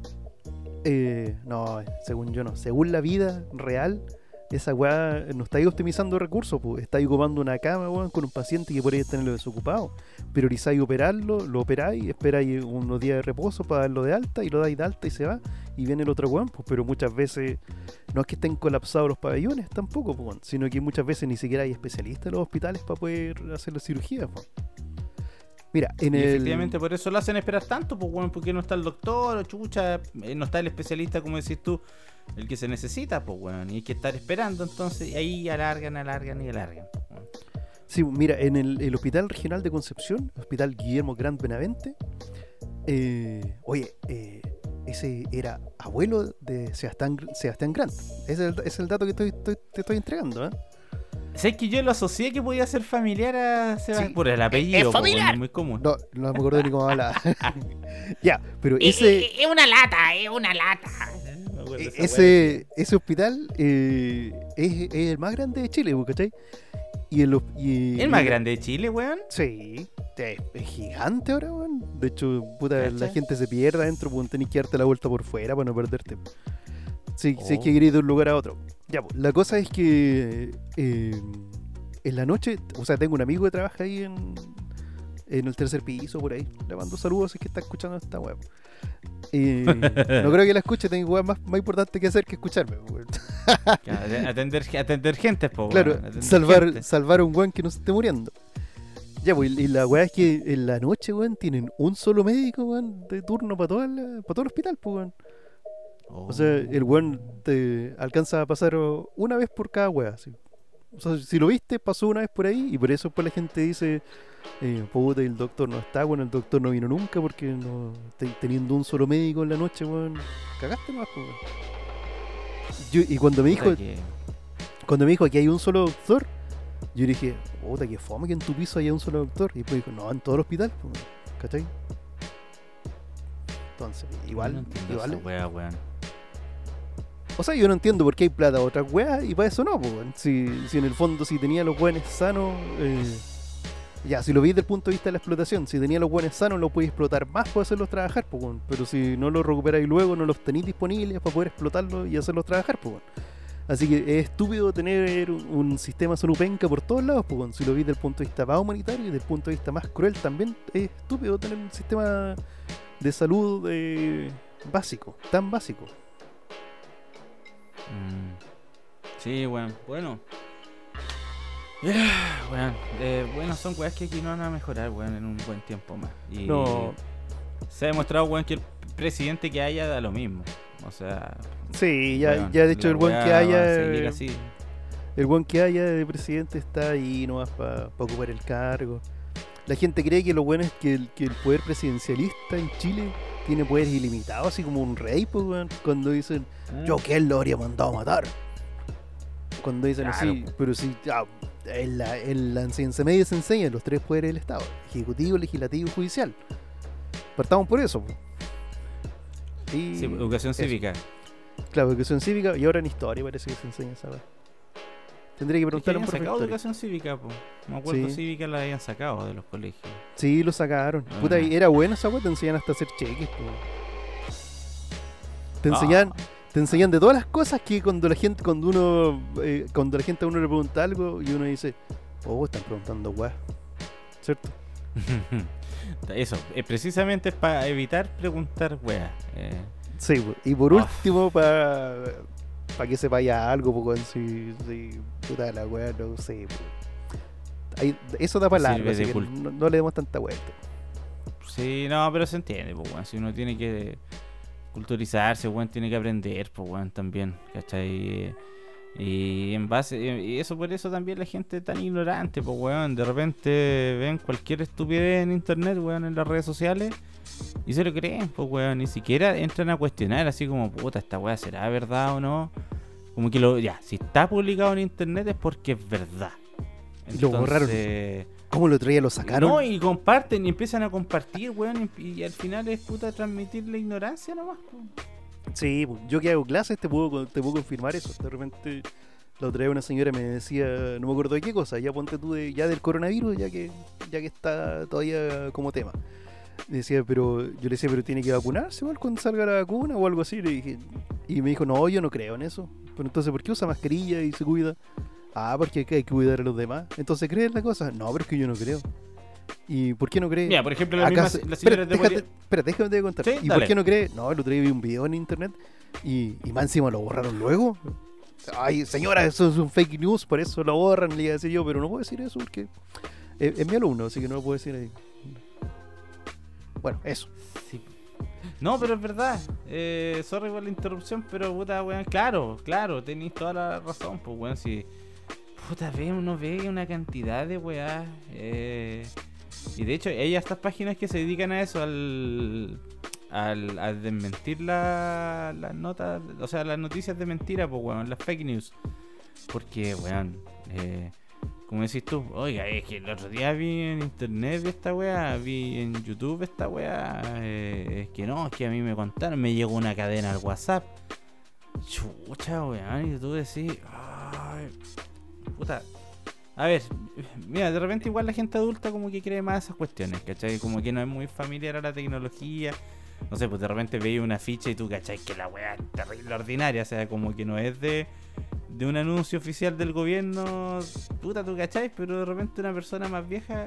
eh, no, según yo no, según la vida real, esa weá no está ahí optimizando recursos, pues. Está ahí ocupando una cama, weón, con un paciente que por ahí tenerlo desocupado. Priorizáis operarlo, lo operáis, esperáis unos días de reposo para darlo de alta y lo dais de alta y se va. Y viene el otro weón, pues. Pero muchas veces no es que estén colapsados los pabellones tampoco, pues, sino que muchas veces ni siquiera hay especialistas en los hospitales para poder hacer la cirugía, pues. Mira, en Y el. efectivamente por eso lo hacen esperar tanto, pues weón, porque no está el doctor, o chucha, eh, no está el especialista, como decís tú, el que se necesita, pues weón, y hay que estar esperando, entonces y ahí alargan, alargan y alargan. pues. Sí, mira, en el, el Hospital Regional de Concepción, Hospital Guillermo Grant Benavente, eh, oye, eh, ese era abuelo de Sebastián, Sebastián Grant. Ese es el, ese es el dato que estoy- estoy- te estoy entregando, ¿eh? ¿Sabes que yo lo asocié que podía ser familiar a Sebastián? Sí. Por el apellido, Es pues, weón, familiar. es muy común. No, no me acuerdo ni cómo hablaba. <laughs> <laughs> ya, pero Eh, ese, eh, Es una lata, es una lata. E- ese, ese hospital eh, es, es el más grande de Chile, ¿cachai? Y el, y-. ¿El más grande de Chile, weón? Sí, es, es gigante ahora, weón. De hecho, puta, la gente se pierde adentro, pues tenés que darte la vuelta por fuera para no perderte. Sí, sí hay Oh. que ir de un lugar a otro. Ya, pues, la cosa es que eh, en la noche, o sea, tengo un amigo que trabaja ahí en, en el tercer piso, por ahí. Le mando saludos si es que está escuchando esta web. Y <laughs> no creo que la escuche, tengo weas más, más importante que hacer que escucharme. <laughs> Atender, atender gente, po, Claro, atender salvar, gente. salvar a un weón que no se esté muriendo. Ya, pues, y la weá es que en la noche, weón, tienen un solo médico, weón, de turno para todo, el, para todo el hospital, pues, weón. O sea, el weón te alcanza a pasar una vez por cada weá, así. O sea, si lo viste, pasó una vez por ahí, y por eso pues la gente dice, eh, puta, el doctor no está, bueno, el doctor no vino nunca, porque no, te- teniendo un solo médico en la noche, weón, cagaste más, pues. Yo- y cuando me dijo, que- cuando me dijo que hay un solo doctor, yo dije, puta, que fome que en tu piso haya un solo doctor. Y después dijo, no, en todo el hospital, pues, ¿cachai? Entonces, igual, no igual. esa wea, weón. O sea, yo no entiendo por qué hay plata a otras weas y para eso no, pues, si, si en el fondo, si tenía los buenos sanos, eh, ya, si lo vi desde el punto de vista de la explotación, si tenía los buenos sanos, lo podéis explotar más para hacerlos trabajar, pues, pero si no los recuperáis luego, no los tenéis disponibles para poder explotarlos y hacerlos trabajar, pues. Así que es estúpido tener un, sistema salud penca por todos lados, weón. si lo vi desde el punto de vista más humanitario y desde el punto de vista más cruel, también es estúpido tener un sistema de salud eh, básico, tan básico. Mm. Sí, weón. Bueno. Yeah, weón. Eh, bueno, son weas que aquí no van a mejorar, weón, en un buen tiempo más. Y No. se ha demostrado, weón, que el presidente que haya da lo mismo. O sea, Sí, ya, weón, ya de hecho el buen wea que haya, seguir así. el buen que haya de presidente está ahí nomás para ocupar el cargo. La gente cree que lo bueno es que el, que el poder presidencialista en Chile tiene poderes ilimitados, así como un rey, pues, weón, cuando dicen, yo que él lo habría mandado a matar. Cuando dicen Claro, así, pero si ah, en, la, en la enseñanza media se enseñan los tres poderes del Estado, ejecutivo, legislativo y judicial. Partamos por eso. Y Sí, educación eso. cívica. Claro, educación cívica y ahora en historia parece que se enseña esa. Tendría que Es que preguntar a un habían profe de sacado educación cívica, po. Me acuerdo Sí. cívica la habían sacado de los colegios. Sí, lo sacaron. Puta, Ah. y era buena esa weá, te enseñan hasta hacer cheques. po. Te Ah. enseñan, te enseñan de todas las cosas que cuando la gente, cuando uno, eh, cuando la gente a uno le pregunta algo y uno dice, oh, están preguntando weá. ¿Cierto? <laughs> Eso, eh, precisamente es para evitar preguntar weas. Eh, Sí, y por Ah. último, para que se vaya algo, poco si, si puta la weá, no sé. Ahí- eso da para largo, así que no, no le demos tanta vuelta. Sí, no, pero se entiende, pues, weón. Si uno tiene que culturizarse, weón, tiene que aprender, pues, weón, también, ¿cachai? Y en base, y eso por eso también la gente es tan ignorante, pues, weón. De repente ven cualquier estupidez en internet, weón, en las redes sociales y se lo creen, pues, weón. Ni siquiera entran a cuestionar así como, puta, esta weá será verdad o no. Como que lo, ya, si está publicado en internet es porque es verdad. Y lo borraron. Entonces, ¿Cómo lo traía? ¿Lo sacaron? no, y comparten y empiezan a compartir, weón, y, y al final es puta transmitir la ignorancia nomás. po. Sí, pues, yo que hago clases te puedo, te puedo confirmar eso. De repente la otra vez una señora me decía, no me acuerdo de qué cosa, ya ponte tú de, ya del coronavirus, ya que, ya que está todavía como tema. Decía, pero yo le decía, pero tiene que vacunarse igual cuando salga la vacuna o algo así. Le dije, y me dijo, no, yo no creo en eso. Pero entonces, ¿por qué usa mascarilla y se cuida? Ah, porque hay que cuidar a los demás. Entonces, ¿crees la cosa? No, pero es que yo no creo. ¿Y por qué no crees? Mira, por ejemplo, la Acá misma, se- la espera, déjate, podría- espera, déjame te contar. Sí, ¿Y dale. por qué no crees? No, el otro día vi un video en internet y, y más encima lo borraron luego. Ay, señora, eso es un fake news, por eso lo borran, le iba a decir yo, pero no puedo decir eso porque es, es mi alumno, así que no lo puedo decir ahí. Bueno, eso. Sí. No, pero es verdad. Eh, sorry por la interrupción, pero puta, weón, claro, claro, tenéis toda la razón, pues, weón, si. Puta, ve, uno ve una cantidad de weá. Eh, y de hecho, hay estas páginas que se dedican a eso, al. al a desmentir la- las notas, o sea, las noticias de mentira, pues, weón, las fake news. Porque, weón, eh, como decís tú, oiga, es que el otro día vi en internet esta weá, vi en YouTube esta weá, eh, es que no, es que a mí me contaron, me llegó una cadena al WhatsApp. Chucha, weón, y tú decís, ay, puta, A ver, mira, de repente igual la gente adulta como que cree más esas cuestiones, ¿cachai? Como que no es muy familiar a la tecnología. No sé, pues de repente veis una ficha y tú, ¿cachai? Que la weá es terrible ordinaria, o sea, como que no es de, de un anuncio oficial del gobierno, puta, tú, ¿cachai? Pero de repente una persona más vieja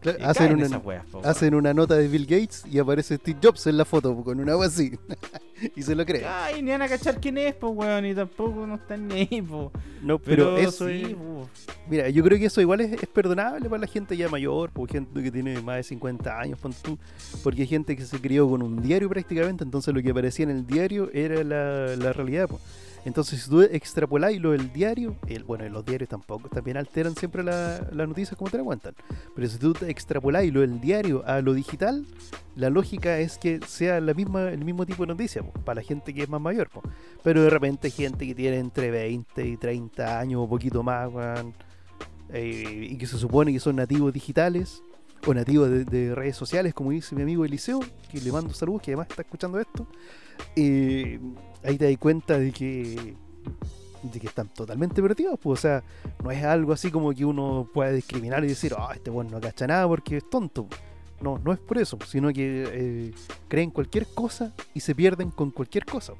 Claro, eh, hacen, una, esas weas, po, hacen una nota de Bill Gates y aparece Steve Jobs en la foto po, con una agua así. <laughs> y se lo cree. Ay, ni van a cachar quién es, pues, weón, y tampoco no están ni ahí, pues. No, Pero, pero, eso sí, es- po. Mira, yo creo que eso igual es, es perdonable para la gente ya mayor, por gente que tiene más de 50 años, pon tú, porque hay gente que se crió con un diario prácticamente, entonces lo que aparecía en el diario era la, la realidad. po. Entonces, si tú extrapoláis lo del diario, el, bueno, los diarios tampoco también alteran siempre la- las noticias como te la cuentan, pero si tú extrapoláis lo del diario a lo digital, la lógica es que sea la misma, el mismo tipo de noticia, para la gente que es más mayor. Pero de repente gente que tiene entre 20 y 30 años o poquito más, eh, y que se supone que son nativos digitales o nativos de, de redes sociales, como dice mi amigo Eliseo, que le mando saludos, que además está escuchando esto. eh, ahí te das cuenta de que de que están totalmente perdidos, pues, o sea, no es algo así como que uno pueda discriminar y decir, ah, este bueno no cacha nada porque es tonto. No, no es por eso, sino que eh, creen cualquier cosa y se pierden con cualquier cosa.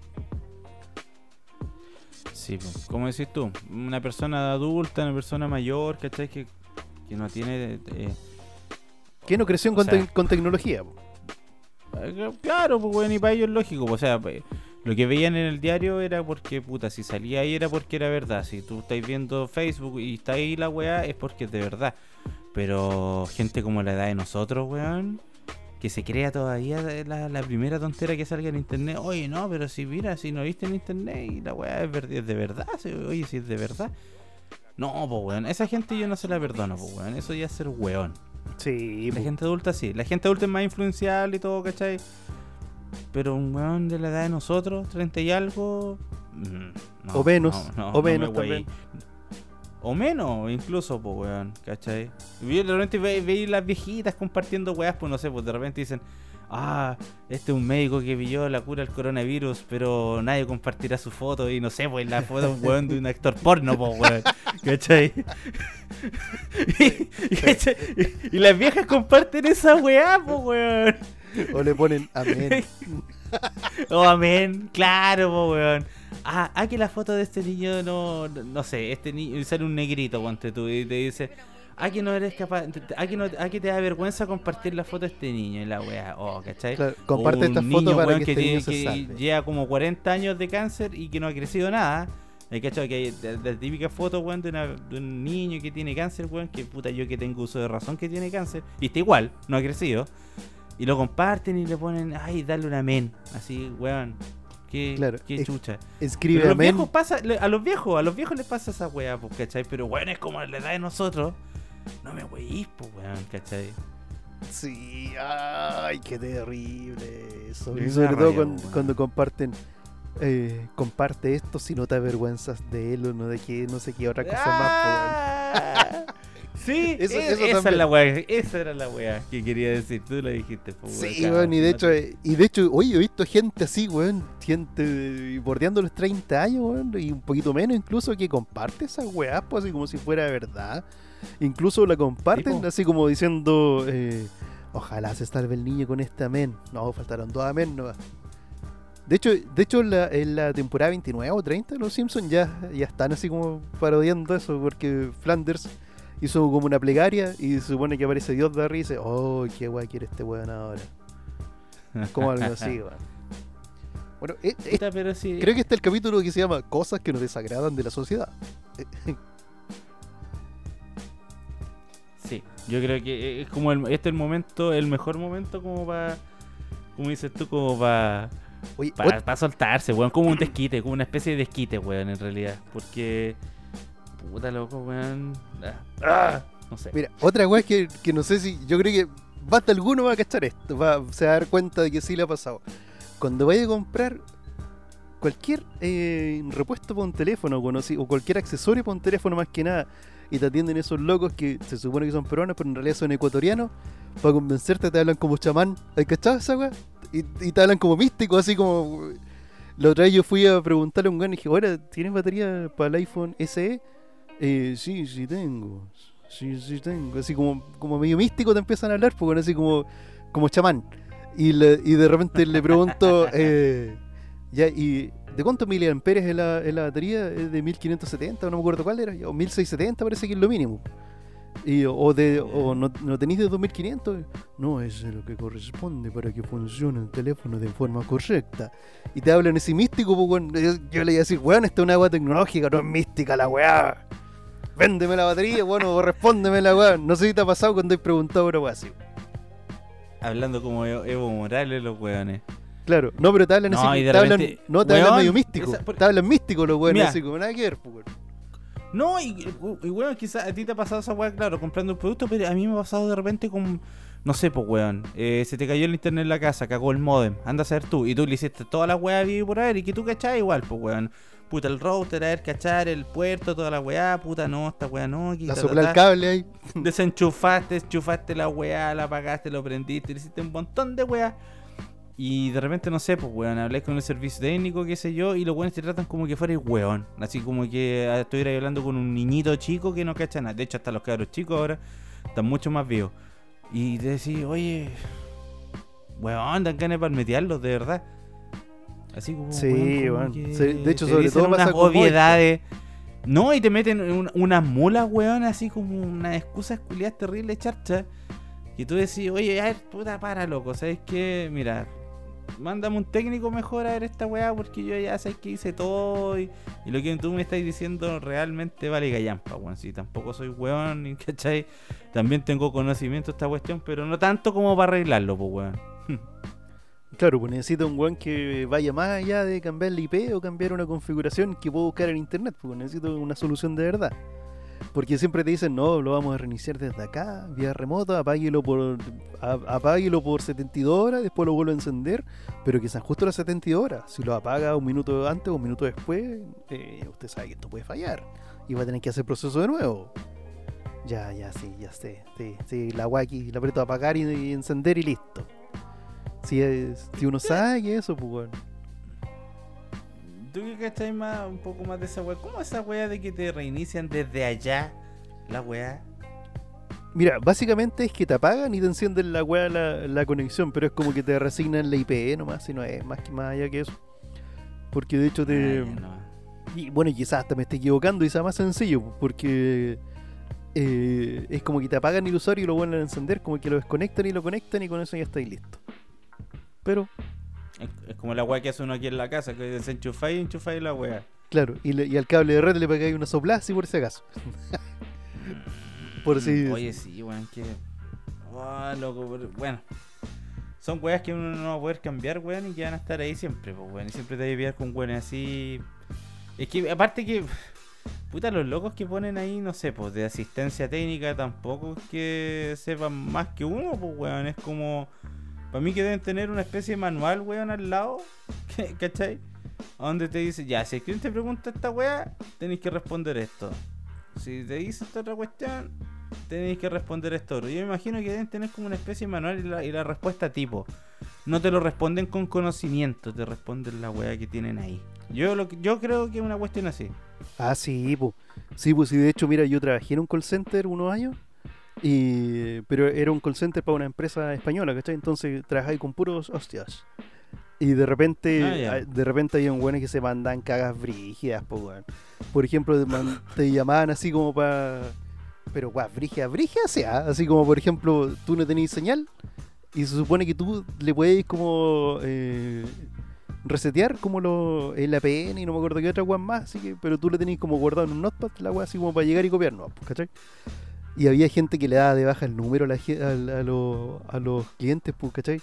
Sí, po. como decís tú, una persona adulta, una persona mayor, ¿cachai? Que, que no tiene... eh, Que no creció con, sea, te- con tecnología. po. Eh, Claro, pues bueno, y para ellos es lógico. pues, O sea, pues, lo que veían en el diario era porque, puta, si salía ahí era porque era verdad. Si tú estáis viendo Facebook y está ahí la weá, es porque es de verdad. Pero gente como la edad de nosotros, weón, que se crea todavía la, la primera tontera que salga en internet. Oye, no, pero si mira, si no viste en internet y la weá es, es de verdad. oye, si es de verdad. No, pues weón, esa gente yo no se la perdono, pues weón. Eso ya es ser weón. Sí, La gente adulta sí. La gente adulta es más influenciable y todo, ¿cachai? Pero un weón de la edad de nosotros, 30 y algo. mm, no, O menos, no, no, o no me menos weí. también. O menos, incluso, pues, weón, ¿cachai? Y de repente ve, veis las viejitas compartiendo weas, pues no sé, pues de repente dicen, ah, este es un médico que pilló la cura del coronavirus, pero nadie compartirá su foto y no sé, pues la foto de un weón de un actor porno, pues, weón, ¿cachai? <laughs> y las viejas comparten esa weá, pues, weón. O le ponen amén. <laughs> Oh, amén, claro, po, weón. Ah, ah, que la foto de este niño no, no, no sé, este niño sale un negrito, ponte tú, y te dice, ah, que no eres capaz, ah, que, no, ah, que te da vergüenza compartir la foto de este niño, y la weá, oh, ¿cachai? Claro, comparte esta niño, foto para weón, que este tiene- niño se que lleva como 40 años de cáncer y que no ha crecido nada. ¿Hay cachado? Que hay la típica foto, weón, de, una- de un niño que tiene cáncer, weón, que puta yo que tengo uso de razón que tiene cáncer, y está igual, no ha crecido. Y lo comparten y le ponen, ay, dale un amén. Así, weón. Qué, Claro, qué chucha. Escribe Pero a los amén. viejos pasa, a los viejos, a los viejos les pasa esa weá, pues, ¿cachai? Pero weón, es como la edad de nosotros. No me weís, pues, weón, ¿cachai? Sí, ay, qué terrible eso. Y sobre todo rabia, cuando, comparten, eh, comparte esto si no te avergüenzas de él o no de qué, no sé qué otra cosa Ah, <laughs> Sí, <laughs> Eso- es- eso esa es la weá, esa era la weá que quería decir, tú la dijiste, pues, más. weón, Sí, weón, y de hecho, y de hecho, oye, he visto gente así, weón, gente bordeando los 30 años, weón, y un poquito menos incluso, que comparte esas weas, pues así como si fuera verdad. Incluso la comparten po. así como diciendo, eh, ojalá se salve el niño con este amén. No, faltaron dos amén, no. De hecho, de hecho en, la, en la temporada 29 o 30 de Los Simpsons ya, ya están así como parodiando eso, porque Flanders hizo como una plegaria y se supone que aparece Dios de arriba y dice, oh, qué guay quiere este weón ahora. Como algo así, <laughs> weón. Bueno, eh, eh, Puta, pero sí. creo que este es el capítulo que se llama Cosas que nos desagradan de la sociedad. Sí, yo creo que eh, es como el, este es el momento, el mejor momento como para, como dices tú, como para para soltarse, weón, como un desquite, como una especie de desquite, weón, en realidad, porque puta loco, weón, ah, ah, no sé. Mira, otra weá que, que no sé si. Yo creo que basta alguno va a cachar esto. Va, se va a dar cuenta de que sí le ha pasado. Cuando vaya a comprar cualquier eh, repuesto para un teléfono o cualquier accesorio para un teléfono, más que nada, y te atienden esos locos que se supone que son peruanos, pero en realidad son ecuatorianos, para convencerte te hablan como chamán. ¿Hay cachado esa weá? Y, y te hablan como místico, así como. La otra vez yo fui a preguntarle a un weón y dije, ahora, ¿tienes batería para el iPhone SE? Eh, sí, sí tengo. Sí, sí tengo. Así como, como medio místico te empiezan a hablar, porque así como, como chamán. Y, le- y de repente le pregunto, <laughs> eh, ya, ¿y de cuántos miliamperes es la, es la batería? ¿Es de 1570? No me acuerdo cuál era. O 1670 parece que es lo mínimo. Y, o de, o no, no tenéis de 2500. No, eso es lo que corresponde para que funcione el teléfono de forma correcta. Y te hablan ese místico, pues, yo, yo le iba a decir, weón, esta es una agua tecnológica, no es mística la weá. Véndeme la batería, bueno, o <laughs> respóndeme la weá. No sé si te ha pasado cuando he preguntado una weá así. Hablando como Evo Morales, los weones. Claro, no, pero te hablan No, así, te hablan, no, te hablan weón, medio místico. esa- por- Te hablan místico los weones, así como nada que ver, pues, weón. No, y, y weón, quizás a ti te ha pasado esa weá, claro, comprando un producto, pero a mí me ha pasado de repente con. No sé, pues weón. eh, se te cayó el internet en la casa, cagó el modem. Anda a ser tú. Y tú le hiciste toda la weá viva y por haber. Y que tú cachás igual, pues weón. Puta, el router, a ver, cachar, el puerto, toda la weá. Puta, no, esta weá no. que La ta, sopla ta, el cable ahí. Desenchufaste, enchufaste la weá, la apagaste, lo prendiste, le hiciste un montón de weá. Y de repente, no sé, pues weón, hablé con el servicio técnico, qué sé yo, y los weones te tratan como que fueras weón. Así como que ah, estuvieras hablando con un niñito chico que no cacha nada. De hecho, hasta los cabros chicos ahora están mucho más vivos. Y te decís, oye, weón, dan ganas de palmetearlos, de verdad. Así como, Sí, weón, como Sí, de hecho, sobre todo pasa unas con obviedades. No, y te meten un- unas mulas, weón, así como unas excusas culiadas terribles, charcha. Y tú decís, oye, a ver, puta, para, loco, ¿sabes qué? Mira, mándame un técnico mejor a ver esta weá, porque yo ya sé que hice todo. Y, y lo que tú me estás diciendo realmente vale gallampa, weón. Si tampoco soy weón, ni <laughs> ¿cachai? También tengo conocimiento de esta cuestión, pero no tanto como para arreglarlo, pues, weón. <laughs> Claro, pues necesita un weón que vaya más allá de cambiar la IP o cambiar una configuración que puedo buscar en internet, porque necesito una solución de verdad. Porque siempre te dicen, no, lo vamos a reiniciar desde acá, vía remota, apáguelo por, apáguelo por 72 horas, después lo vuelvo a encender, pero sean justo las 72 horas. Si lo apaga un minuto antes o un minuto después, eh, usted sabe que esto puede fallar y va a tener que hacer proceso de nuevo. Ya, ya, sí, ya sé. Sí, sí, la guaki, la aprieto a apagar y, y encender y listo. Si, es- si uno sabe que eso, pues bueno. ¿Tú qué cachai más, un poco más de esa weá? ¿Cómo esa weá de que te reinician desde allá la weá? Mira, básicamente es que te apagan y te encienden la weá la, la conexión, pero es como que te resignan la IP nomás, si no es más que más allá que eso. Porque de hecho te. Ah, ya, no. Y bueno, quizás hasta me esté equivocando y sea más sencillo, porque eh, es como que te apagan el usuario y lo vuelven a encender, como que lo desconectan y lo conectan y con eso ya estáis listo. Pero, Es, como la weá que hace uno aquí en la casa, que desenchufáis y enchufáis la weá. claro, y, le- y al cable de red le pegáis una soplada así por si acaso. Por si. Mm, Oye, sí, weón, que. Ah, loco, pero- bueno. Son weas que uno no va a poder cambiar, weón, y que van a estar ahí siempre, pues, weón. Y siempre te vas a pillar con weones así. Es que, aparte que. Puta, los locos que ponen ahí, no sé, pues, de asistencia técnica tampoco es que sepan más que uno, pues, weón. Es como. Para mí que deben tener una especie de manual, weón, al lado. <laughs> ¿ca- ¿Cachai? Donde te dice, ya, si alguien te pregunta esta wea, tenéis que responder esto. Si te dice esta otra cuestión, tenéis que responder esto. Yo me imagino que deben tener como una especie de manual y la, y la respuesta tipo. No te lo responden con conocimiento, te responden la weá que tienen ahí. Yo lo yo creo que es una cuestión así. Ah, sí, pues. Sí, pues, sí, de hecho, mira, yo trabajé en un call center unos años, y... pero era un call center para una empresa española, ¿cachai? Entonces trabajé con puros hostias. Y de repente, Ah, de repente había un weón que se mandan cagas brígidas, pues, weón. Por ejemplo, te, llamaban así como para. Pero, weón, brígida, brígida sea. Así como, por ejemplo, tú no tenías señal, y se supone que tú le puedes como. eh, resetear como lo, el APN y no me acuerdo qué otra weá más, así que, pero tú le tenías como guardado en un notepad la weá así como para llegar y copiar, ¿no? Pues, ¿cachai? Y había gente que le daba de baja el número a, la al- a, los- a los clientes, pues, ¿cachai?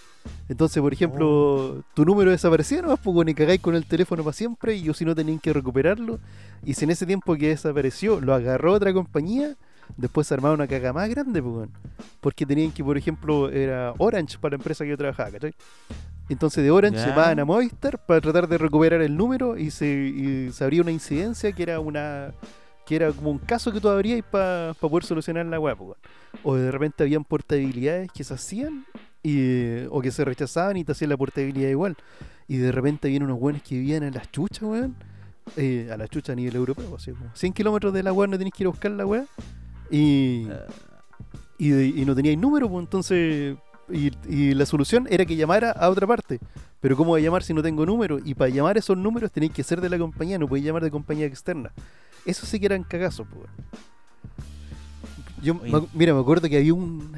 Entonces, por ejemplo, tu número desaparecía nomás, pues, bueno, y cagáis con el teléfono para siempre, y yo si no tenían que recuperarlo, y si en ese tiempo que desapareció lo agarró otra compañía, después se armaba una caga más grande, pues, bueno, porque tenían que, por ejemplo, era Orange para la empresa que yo trabajaba, ¿cachai? Entonces de Orange Ya. llamaban a Movistar para tratar de recuperar el número y se, y se abría una incidencia que era una que era como un caso que tú abrías para poder solucionar la web. O de repente habían portabilidades que se hacían y, o que se rechazaban y te hacían la portabilidad igual. Y de repente habían unos buenos que vivían en las chuchas, weón. eh, a la chucha a nivel europeo. Así como 100 kilómetros de la weá no tenéis que ir a buscar la weá. Y, y, no teníais número, pues entonces. Y, y la solución era que llamara a otra parte. Pero ¿cómo voy a llamar si no tengo número? Y para llamar esos números tenéis que ser de la compañía, no podéis llamar de compañía externa. Eso sí que eran cagazos, pues. Yo, me mira, me acuerdo que había un,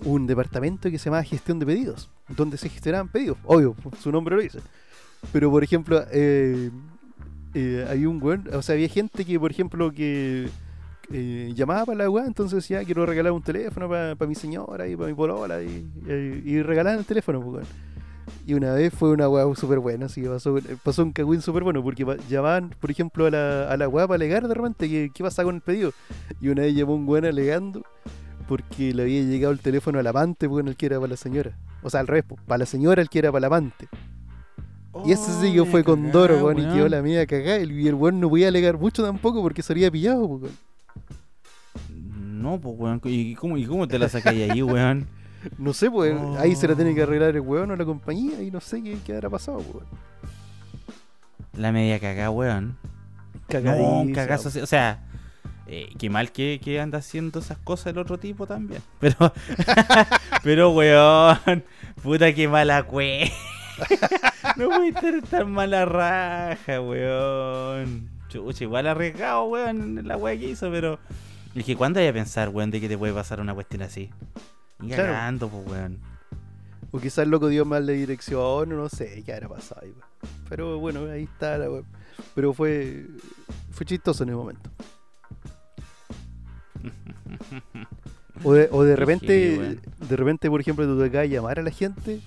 un departamento que se llamaba gestión de pedidos, donde se gestionaban pedidos. Obvio, su nombre lo dice. Pero, por ejemplo, eh, eh, había un weón, o sea, había gente que, por ejemplo, que eh, llamaba para la weá, entonces decía, quiero regalar un teléfono para mi señora y para mi polola, y, y, y regalaban el teléfono, pues. Y una vez fue una weá súper buena, así que pasó, pasó un cagüín súper bueno, porque llamaban, por ejemplo, a la, a la weá para alegar de repente que, qué pasa con el pedido. Y una vez llamó un weón alegando porque le había llegado el teléfono al amante, pues, el que era para la señora. O sea, al revés, pues, para la señora el que era para el amante. Y ese sí que Oh, fue la con Doro, weón, y quedó la mía cagada. Y el weón no podía alegar mucho tampoco porque se había pillado, pues, weón. No, pues, weón. ¿Y cómo, ¿Y cómo te la sacáis ahí, weón? No sé, pues ahí se la tiene que Oh. arreglar el weón o la compañía y no sé qué, qué habrá pasado, pues. weón. La media cagá, weón. No, Cagadísima, un cagazo. O sea, eh, qué mal que, que anda haciendo esas cosas el otro tipo también. <laughs> Pero, pero, weón. Puta que mala cue. <laughs> no puede estar tan mala raja, weón. Chucha, igual arriesgado, weón, la weá que hizo, pero. Es que cuándo hay a pensar, weón, de que te puede pasar una cuestión así. Ni Claro. cagando, pues, weón. O quizás el loco dio mal la dirección, o no sé qué habrá pasado ahí, weón. Pero bueno, ahí está la weón. Pero fue, fue chistoso en el momento. O de, o de repente, de repente, por ejemplo, tú te acabas de llamar a la gente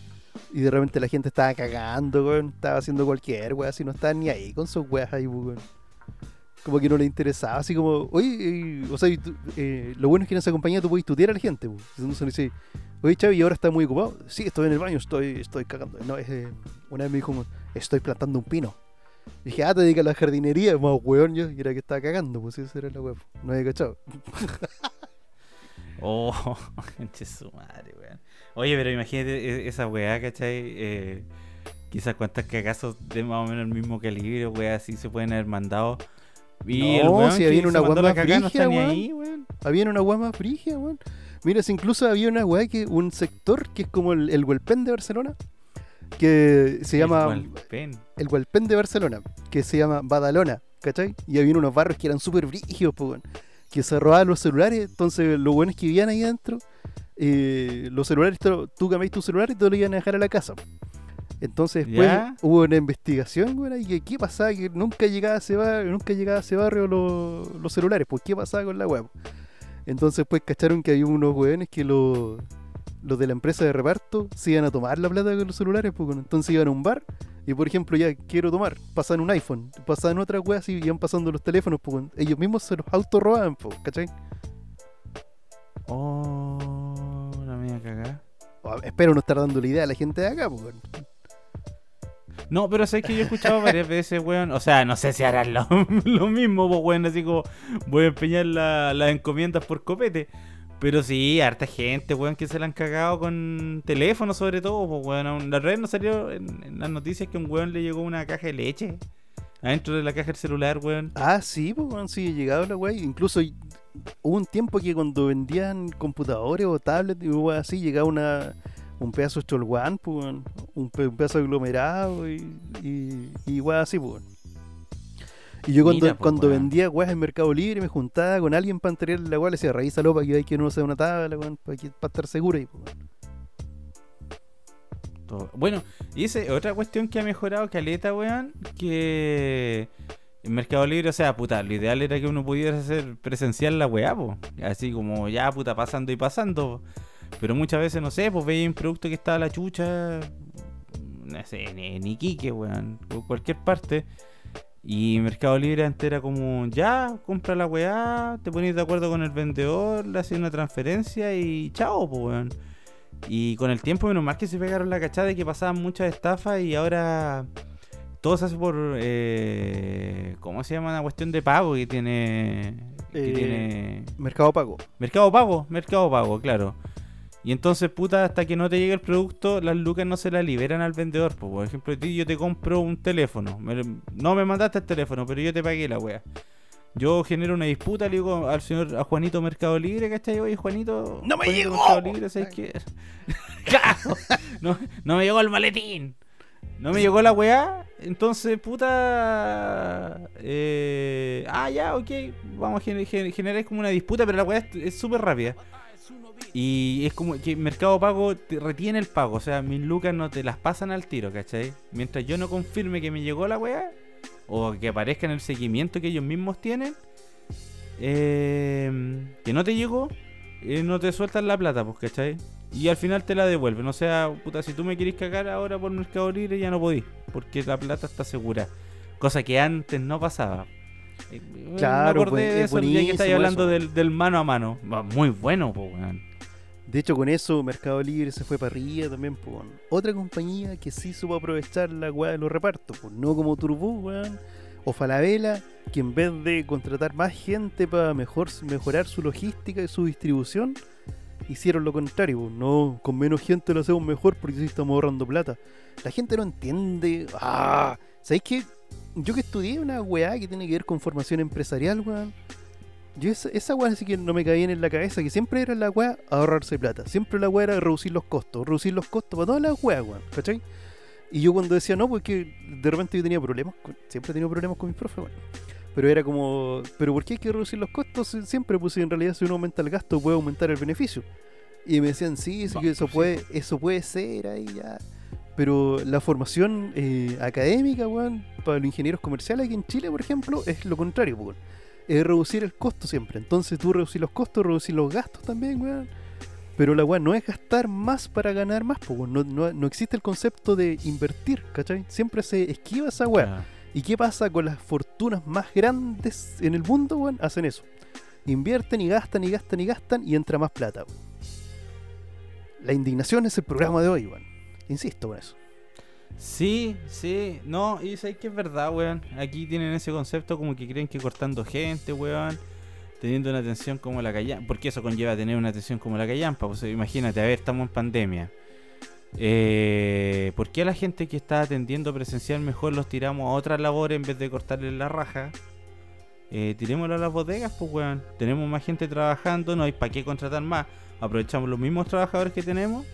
y de repente la gente estaba cagando, weón, estaba haciendo cualquier weón, así no estaba ni ahí con sus weas ahí, weón. Como que no le interesaba, así como, oye, eh, o sea, tú- eh, lo bueno es que en esa compañía tú puedes tutear a la gente, weón. Entonces dice, oye, Chavi, ¿y ahora está muy ocupado? Sí, estoy en el baño, estoy, estoy cagando. No, eh, una vez me dijo, estoy plantando un pino. Dije, ah, te dedicas a la jardinería, más weón yo, y era que estaba cagando, pues esa era la weón. No había cachado. <laughs> Oh, <laughs> conche su madre, weón. Oye, pero imagínate e- esa weá, ¿cachai? Eh, quizás cuántas cagazos de más o menos el mismo calibre, weá, así se pueden haber mandado. Y el No, weón si había una weá más brígida, weón. Había una weá más frigia, weón. Mira, si incluso había una weá que, un sector que es como el, el Huelpén de Barcelona, que se llama El Gualpén. el Huelpén de Barcelona, que se llama Badalona, ¿cachai? Y había unos barrios que eran súper brígidos, pues, weón, que se robaban los celulares, entonces los buenos que vivían ahí adentro, eh, los celulares, tú cambiabas tu celular y te lo iban a dejar a la casa. Entonces después ¿Ya? hubo una investigación, weón, y que qué pasaba, que nunca llegaba a ese barrio, nunca llegaba a ese barrio los, los celulares, pues qué pasaba con la web. Entonces pues cacharon que había unos weones que los los de la empresa de reparto se iban a tomar la plata con los celulares, pues, entonces iban a un bar y por ejemplo ya quiero tomar, pasaban un iPhone, pasaban otras weas y iban pasando los teléfonos, pues, ellos mismos se los autorrobaban, pues, ¿cachai? Oh, la media cagada. Oh, espero no estar dando la idea a la gente de acá, pues. No, pero sé que yo he escuchado varias veces, weón. O sea, no sé si harán lo, <laughs> lo mismo, pues, weón. Así como voy a empeñar la- las encomiendas por copete. Pero sí, harta gente, weón, que se la han cagado con teléfono, sobre todo, pues, weón. La red no salió en, las noticias que un weón le llegó una caja de leche adentro de la caja del celular, weón. Ah, sí, pues, weón, sí, llegado la wea. Incluso hubo un tiempo que cuando vendían computadores o tablets y weas así, llegaba una, un pedazo de cholguán, pues, un, pe- un pedazo de aglomerado y, y, y weas así, pues. Y yo cuando, Mira, pues, cuando vendía weas en Mercado Libre me juntaba con alguien para entregarle la wea, le decía, revísalo para que veáis que no sea una tabla, weón, para, que- para estar seguro ahí, pues, Bueno, y esa es otra cuestión que ha mejorado Caleta, weón, que en Mercado Libre, o sea, puta, lo ideal era que uno pudiera hacer presencial la weá, po. Así como ya, puta, pasando y pasando. Pero muchas veces, no sé, pues veía un producto que estaba a la chucha, no sé, en, Iquique, weón, o cualquier parte. Y Mercado Libre antes era como, ya, compra la weá, te pones de acuerdo con el vendedor, le haces una transferencia y chao, pues, weón. Y con el tiempo, menos mal que se pegaron la cachada de que pasaban muchas estafas y ahora todo se hace por. Eh, ¿Cómo se llama la cuestión de pago que tiene. Que Eh, tiene Mercado Pago. Mercado Pago, Mercado Pago, claro. Y entonces, puta, hasta que no te llegue el producto, las lucas no se las liberan al vendedor. po. Por ejemplo, yo te compro un teléfono. Me- no me mandaste el teléfono, pero yo te pagué la wea. Yo genero una disputa, le digo al señor, a Juanito Mercado Libre, ¿cachai? Oye, Juanito. ¡No me llegó! Mercado Libre, ¿sabes qué? <laughs> No, no me llegó el maletín. No me llegó la weá. Entonces, puta. eh, ah, ya, ok. Vamos a gener- gener- generar como una disputa, pero la weá es súper rápida. Y es como que Mercado Pago te retiene el pago. O sea, mis lucas no te las pasan al tiro, ¿cachai? Mientras yo no confirme que me llegó la weá, o que aparezca en el seguimiento que ellos mismos tienen, eh, que no te llegó, eh, no te sueltan la plata, pues, ¿cachai? Y al final te la devuelven. O sea, puta, si tú me querés cagar ahora por Mercado Libre, ya no podís, porque la plata está segura. Cosa que antes no pasaba. Eh, Claro, me acordé pues, de es eso el día que estáis hablando del, del mano a mano. Muy bueno, pues, weón. De hecho, con eso Mercado Libre se fue para arriba también, weón. Otra compañía que sí supo aprovechar la weá de los repartos, pues. No como Turbo, weón. O Falabella, que en vez de contratar más gente para mejor, mejorar su logística y su distribución, hicieron lo contrario, pues. No, con menos gente lo hacemos mejor porque sí estamos ahorrando plata. La gente no entiende. ¡Ah! ¿Sabéis qué? Yo que estudié una weá que tiene que ver con formación empresarial, weón. Yo esa, esa weá sí que no me caía en la cabeza, que siempre era la weá ahorrarse plata. Siempre la weá era reducir los costos, reducir los costos para todas las weas, weón, ¿cachai? Y yo cuando decía no, porque de repente yo tenía problemas, siempre he tenido problemas con mis profes, weón. Pero era como, ¿pero por qué hay que reducir los costos? Si- Siempre, pues en realidad si uno aumenta el gasto puede aumentar el beneficio. Y me decían, sí, sí que eso pues puede, eso puede ser ahí ya. Pero la formación eh, académica, weón, para los ingenieros comerciales aquí en Chile, por ejemplo, es lo contrario, pues, weón. Es reducir el costo siempre. Entonces tú reducir los costos, reducir los gastos también, weón. Pero la weá no es gastar más para ganar más, pues, no, no, no existe el concepto de invertir, ¿cachai? Siempre se esquiva esa weá. ¿Y qué pasa con las fortunas más grandes en el mundo, weón? Hacen eso. Invierten y gastan y gastan y gastan y entra más plata, weón. La indignación es el programa de hoy, weón. Insisto con eso. Sí, sí, no, y sabes que es verdad, weón. Aquí tienen ese concepto como que creen que cortando gente, weón, teniendo una atención como la callampa, porque eso conlleva tener una atención como la callampa. Pues imagínate, a ver, estamos en pandemia. Eh, ¿Por qué a la gente que está atendiendo presencial mejor los tiramos a otras labores en vez de cortarles la raja? Eh, tirémoslo a las bodegas, pues, weón. Tenemos más gente trabajando, no hay para qué contratar más. Aprovechamos los mismos trabajadores que tenemos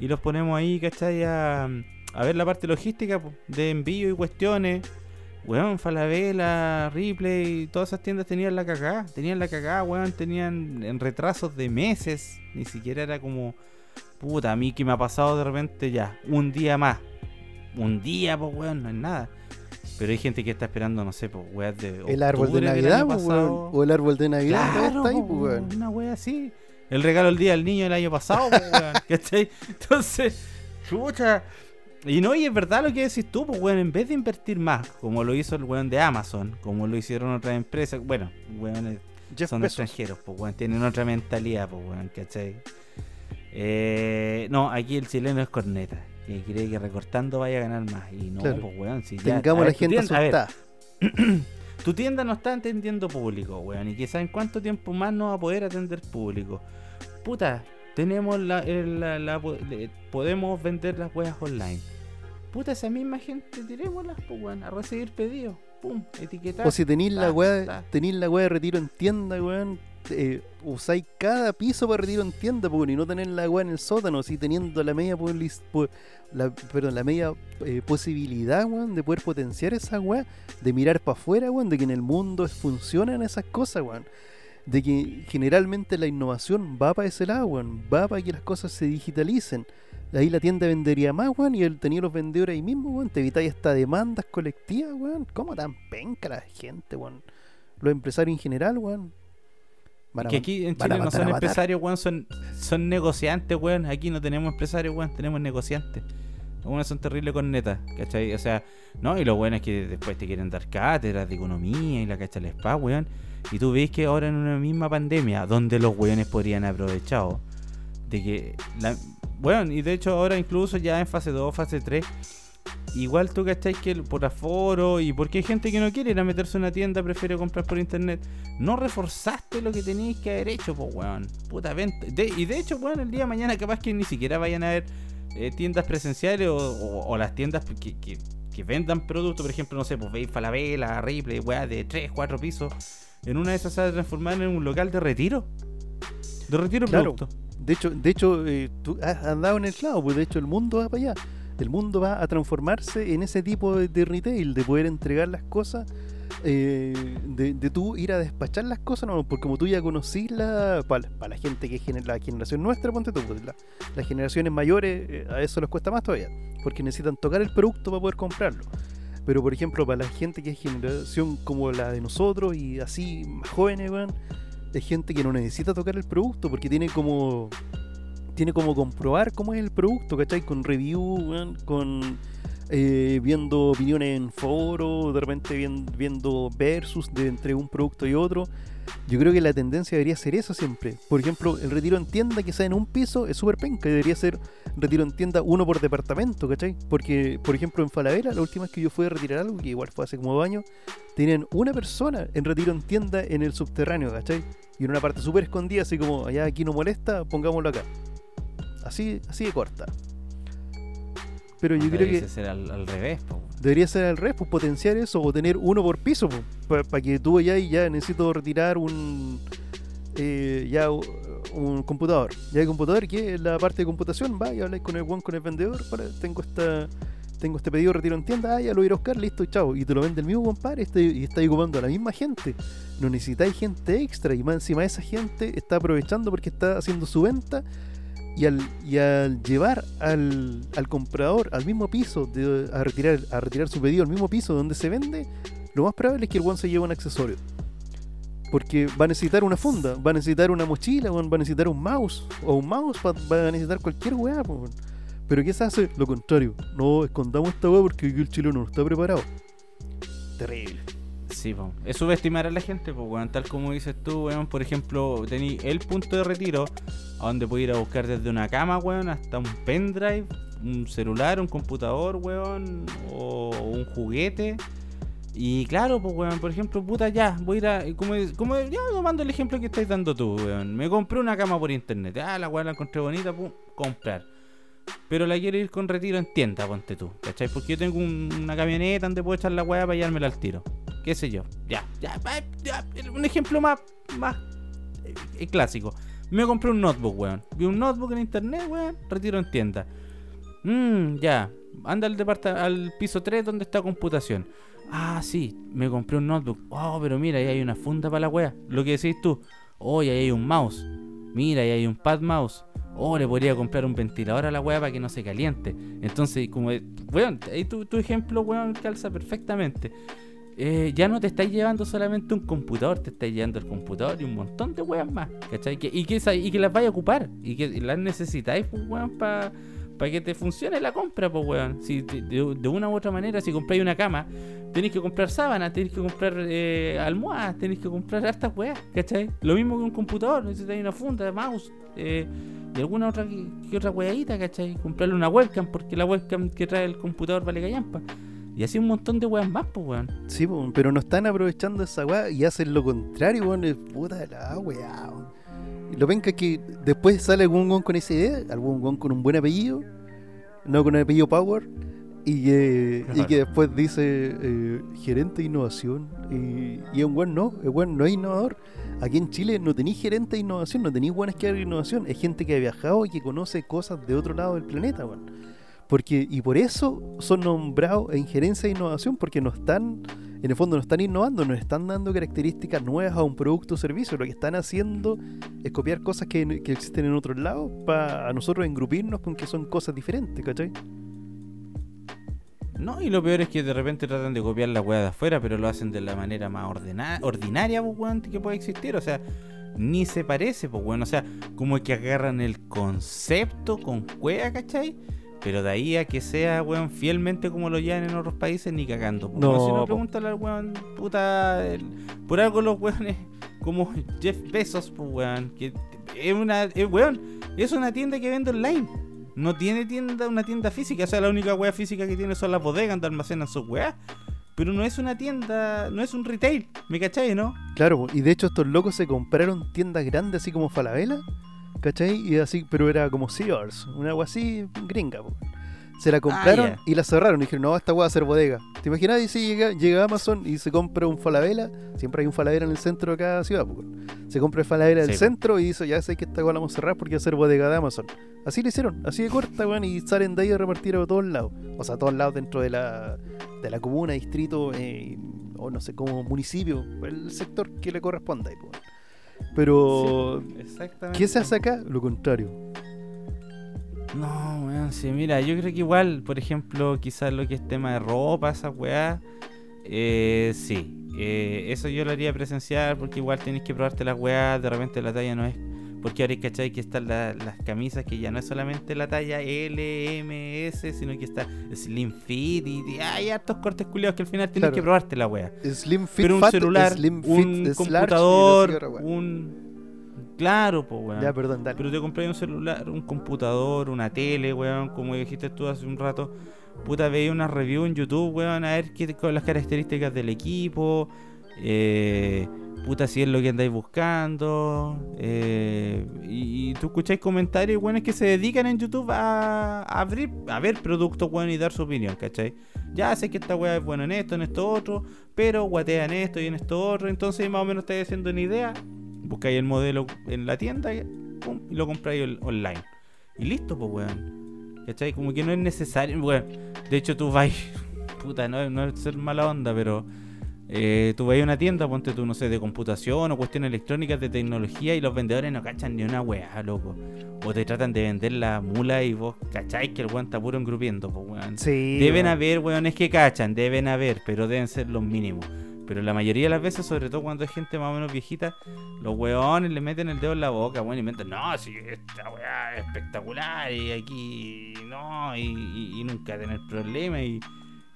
y los ponemos ahí, ¿cachai? A ver la parte logística po, de envío y cuestiones. Weón, Falabella, Ripley, todas esas tiendas tenían la cagada. Tenían la cagada, weón. Tenían en retrasos de meses. Ni siquiera era como, puta, a mí que me ha pasado de repente ya, un día más. Un día, pues, weón, no es nada. Pero hay gente que está esperando, no sé, pues, weón, de. El árbol de Navidad, pues, weón. O el árbol de Navidad Claro, está ahí, po, pues, weón. Una wea así. El regalo del día del niño del año pasado, po, weón, <laughs> ¿cachai? Entonces, chucha. Y no, y es verdad lo que decís tú, pues, weón, en vez de invertir más, como lo hizo el weón de Amazon, como lo hicieron otras empresas, bueno, Jeff son Bezos. extranjeros, pues, weón, tienen otra mentalidad, pues, weón, ¿cachai? Eh, no, aquí el chileno es corneta, que cree que recortando vaya a ganar más. Y no, Claro. pues, weón, si ya. Tengamos la gente asustada. <clears throat> tu tienda no está atendiendo público, weón. Y quizá en cuánto tiempo más no va a poder atender público. Puta, tenemos la, la- la le- podemos vender las weas online. Puta, esa misma gente, tirémoslas, pues, weón, a recibir pedidos. Pum, etiquetar. O si tenéis la ta. tenéis la weá de retiro en tienda, weón. eh, usáis cada piso para retiro en tienda, pues, y no tener la weá en el sótano, si teniendo la media la, perdón, la eh, posibilidad, weón, de poder potenciar esa weá, de mirar para afuera, weón, de que en el mundo funcionan esas cosas, weón. De que generalmente la innovación va para ese lado, weón. Va para que las cosas se digitalicen. Ahí la tienda vendería más, weón, y él tenía los vendedores ahí mismo, weón. Te evitáis hasta demandas colectivas, weón. ¿Cómo tan penca la gente, weón? Los empresarios en general, weón. Van a que aquí en Chile no son empresarios, weón, son, son negociantes, weón. Aquí no tenemos empresarios, weón, tenemos negociantes. Buenos son terribles con neta, ¿cachai? O sea, no, y lo bueno es que después te quieren dar cátedras de economía y la cacha el spa, weón. Y tú ves que ahora en una misma pandemia, donde los weones podrían aprovechado, de que, la, bueno, y de hecho ahora incluso ya en fase 2, fase 3, igual tú cachai que por aforo y porque hay gente que no quiere ir a meterse a una tienda, prefiere comprar por internet. No reforzaste lo que teníais que haber hecho, pues, weón. Puta venta. Y de hecho, weón, el día de mañana capaz que ni siquiera vayan a ver eh, tiendas presenciales o, las tiendas que, que- vendan productos, por ejemplo, no sé, pues veis Falabella, Ripley, weá, de 3, 4 pisos. En una de esas se va a transformar en un local de retiro. De retiro Claro. productos. De hecho, de hecho eh, tú has andado en el clavo, pues de hecho el mundo va para allá. El mundo va a transformarse en ese tipo de, de retail, de poder entregar las cosas, eh, de, de tú ir a despachar las cosas, no, porque como tú ya conocís la, para la gente que es la generación nuestra, ponte tú, pues, la- las generaciones mayores, eh, a eso les cuesta más todavía, porque necesitan tocar el producto para poder comprarlo. Pero por ejemplo, para la gente que es generación como la de nosotros y así más jóvenes, es gente que no necesita tocar el producto porque tiene como tiene como comprobar cómo es el producto, ¿cachai? Con review, con eh, viendo opiniones en foro, de repente vien- viendo versus de entre un producto y otro. Yo creo que la tendencia debería ser eso siempre. Por ejemplo, el retiro en tienda que sea en un piso es súper penca. Debería ser retiro en tienda uno por departamento, ¿cachai? Porque, por ejemplo, en Falabella, la última vez que yo fui a retirar algo, que igual fue hace como dos años, tenían una persona en retiro en tienda en el subterráneo, ¿cachai? Y en una parte súper escondida, así como, allá aquí no molesta, pongámoslo acá. Así, así de corta. Pero yo creo que ser al, al revés, po. Debería ser al revés, pues potenciar eso o tener uno por piso, para que tú allá y ya necesito retirar un eh, ya un computador. Ya hay computador que es la parte de computación, va y habláis con el one con el vendedor, para, tengo esta tengo este pedido retiro en tienda, ah, ya lo voy a buscar, listo, chao. Y te lo vende el mismo compadre este, y está ocupando a la misma gente. No necesitáis gente extra y más encima esa gente está aprovechando porque está haciendo su venta y al, y al llevar al, comprador al mismo piso de- a, retirar, a retirar su pedido al mismo piso donde se vende, lo más probable es que el one se lleve un accesorio. Porque va a necesitar una funda, va a necesitar una mochila, va a necesitar un mouse, o un mouse va, va a necesitar cualquier weá. Pero ¿qué se hace? Lo contrario, no escondamos esta weá porque el chileno no está preparado. Terrible. Sí, es subestimar a la gente, pues, weón. Tal como dices tú, weón. Por ejemplo, tení el punto de retiro a donde puedes ir a buscar desde una cama, weón, hasta un pendrive, un celular, un computador, weón, o un juguete. Y claro, pues, weón, por ejemplo, puta, ya, voy a ir a. Como, como ya tomando el ejemplo que estáis dando tú, weón. Me compré una cama por internet. Ah, la weón la encontré bonita, pum, comprar. Pero la quiero ir con retiro en tienda, ponte tú, ¿cachai? Porque yo tengo un- una camioneta donde puedo echar la weá para llevármela al tiro. Qué sé yo. Ya, ya, ya, Un ejemplo más, más eh, eh, clásico. Me compré un notebook, weón. Vi un notebook en internet, weón. Retiro en tienda. Mmm, ya. Anda al, al piso 3 donde está computación. Ah, sí, me compré un notebook. Oh, pero mira, ahí hay una funda para la wea. Lo que decís tú. Oh, ahí hay un mouse. Mira, ahí hay un pad mouse. Oh, le podría comprar un ventilador a la wea para que no se caliente. Entonces, como, weón, ahí tu, ejemplo, weón, calza perfectamente. Eh, ya no te estáis llevando solamente un computador, te estáis llevando el computador y un montón de weas más, ¿cachai? Que- y, que, y que las vaya a ocupar y que las necesitáis, pues, weón, para que te funcione la compra, pues, weón. Si de, de- una u otra manera, si compráis una cama, tenéis que comprar sábanas, tenéis que comprar eh, almohadas, tenéis que comprar hartas weas, ¿cachai? Lo mismo que un computador, necesitáis una funda, mouse, eh, y alguna otra que, que otra weadita, ¿cachai? Comprarle una webcam, porque la webcam que trae el computador vale callampa. Y así un montón de weas más, pues, weón. Sí, pero no están aprovechando esa weá y hacen lo contrario, weón. Puta la weá, weón. Lo venga que después sale algún weón con esa idea, algún weón con un buen apellido, no con el apellido Power, y que, y que después dice eh, gerente de innovación. Y, y es un weón no, el weón no es innovador. Aquí en Chile no tenéis gerente de innovación, no tenéis buenas que hagan innovación. Es gente que ha viajado y que conoce cosas de otro lado del planeta, weón. Porque, y por eso son nombrados en gerencia de innovación, porque no están, en el fondo no están innovando, nos están dando características nuevas a un producto o servicio. Lo que están haciendo es copiar cosas que, existen en otros lados para nosotros engrupirnos con que son cosas diferentes, ¿cachai? No, y lo peor es que de repente tratan de copiar la weá de afuera, pero lo hacen de la manera más ordena- ordinaria, pues, que puede existir. O sea, ni se parece, pues, weón. O sea, como que agarran el concepto con cueva, ¿cachai? Pero de ahí a que sea, weón, fielmente como lo llevan en otros países, ni cagando. No. Si no, pregúntale al weón, puta. el- por algo los weones, como Jeff Bezos, pues, weón. Que es una. es, weón, es una tienda que vende online. no tiene tienda, una tienda física. O sea, la única weá física que tiene son las bodegas donde almacenan sus weas. Pero no es una tienda, no es un retail, ¿me cachai, no? Claro, y de hecho estos locos se compraron tiendas grandes así como Falabella, ¿cachai? Y así, pero era como Sears, una agua así gringa, po. Se la compraron ya. y la cerraron. Y dijeron, no, esta weá va a ser bodega. ¿Te imaginas? Y si llega, llega Amazon y se compra un Falabella, siempre hay un Falabella en el centro de cada ciudad, po. Se compra el Falabella del Sí, centro y dice, ya sé que esta weá la vamos a cerrar porque va a ser bodega de Amazon. Así lo hicieron, así de corta, weón, y salen de ahí a repartir a todos lados. O sea, a todos lados dentro de la, de la comuna, distrito, eh, o no sé, como municipio, el sector que le corresponda. ahí, po. Pero. ¿qué se hace acá? Lo contrario. No, weón, sí, mira, yo creo que igual, por ejemplo, quizás lo que es tema de ropa, esa weá, eh, sí. eh, eso yo lo haría presencial porque igual tenés que probarte las weas, de repente la talla no es. Porque ahora cachai que están la- las camisas que ya no es solamente la talla L, M, S, sino que está Slim Fit y, y hay hartos cortes culiados que al final Claro. que probarte la wea. Slim Fit Pero un Fat, celular, Slim Fit un computador, un. Claro, pues weón. Ya, perdón, dale. Pero te compré un celular, un computador, una tele, weón, como dijiste tú hace un rato. Puta, veía una review en YouTube, weón, a ver qué con las características del equipo. Eh, puta, si es lo que andáis buscando. eh, y, tú escucháis comentarios, weón, que se dedican en YouTube a, a abrir, a ver productos, weón, y dar su opinión, ¿cachai? Ya sé que esta weá es buena en esto, en esto otro, pero guatea en esto y en esto otro. Entonces, más o menos estáis haciendo una idea. Buscáis el modelo en la tienda pum, y lo compráis on- online. Y listo, pues, weón. ¿Cachai? Como que no es necesario, weón. De hecho, tú vas, <laughs> puta, no, no es ser mala onda, pero eh, tú vas a una tienda, ponte tú, no sé, de computación o cuestiones electrónicas, de tecnología, y los vendedores no cachan ni una weá, loco. O te tratan de vender la mula y vos cacháis que el weón está puro engrupiendo, pues, weón. Sí. Deben weón. haber weones que cachan, deben haber, pero deben ser los mínimos. Pero la mayoría de las veces, sobre todo cuando es gente más o menos viejita, los weones le meten el dedo en la boca, weón, y inventan, no, si esta weá es espectacular, y aquí no, y, y- y nunca tener problemas, y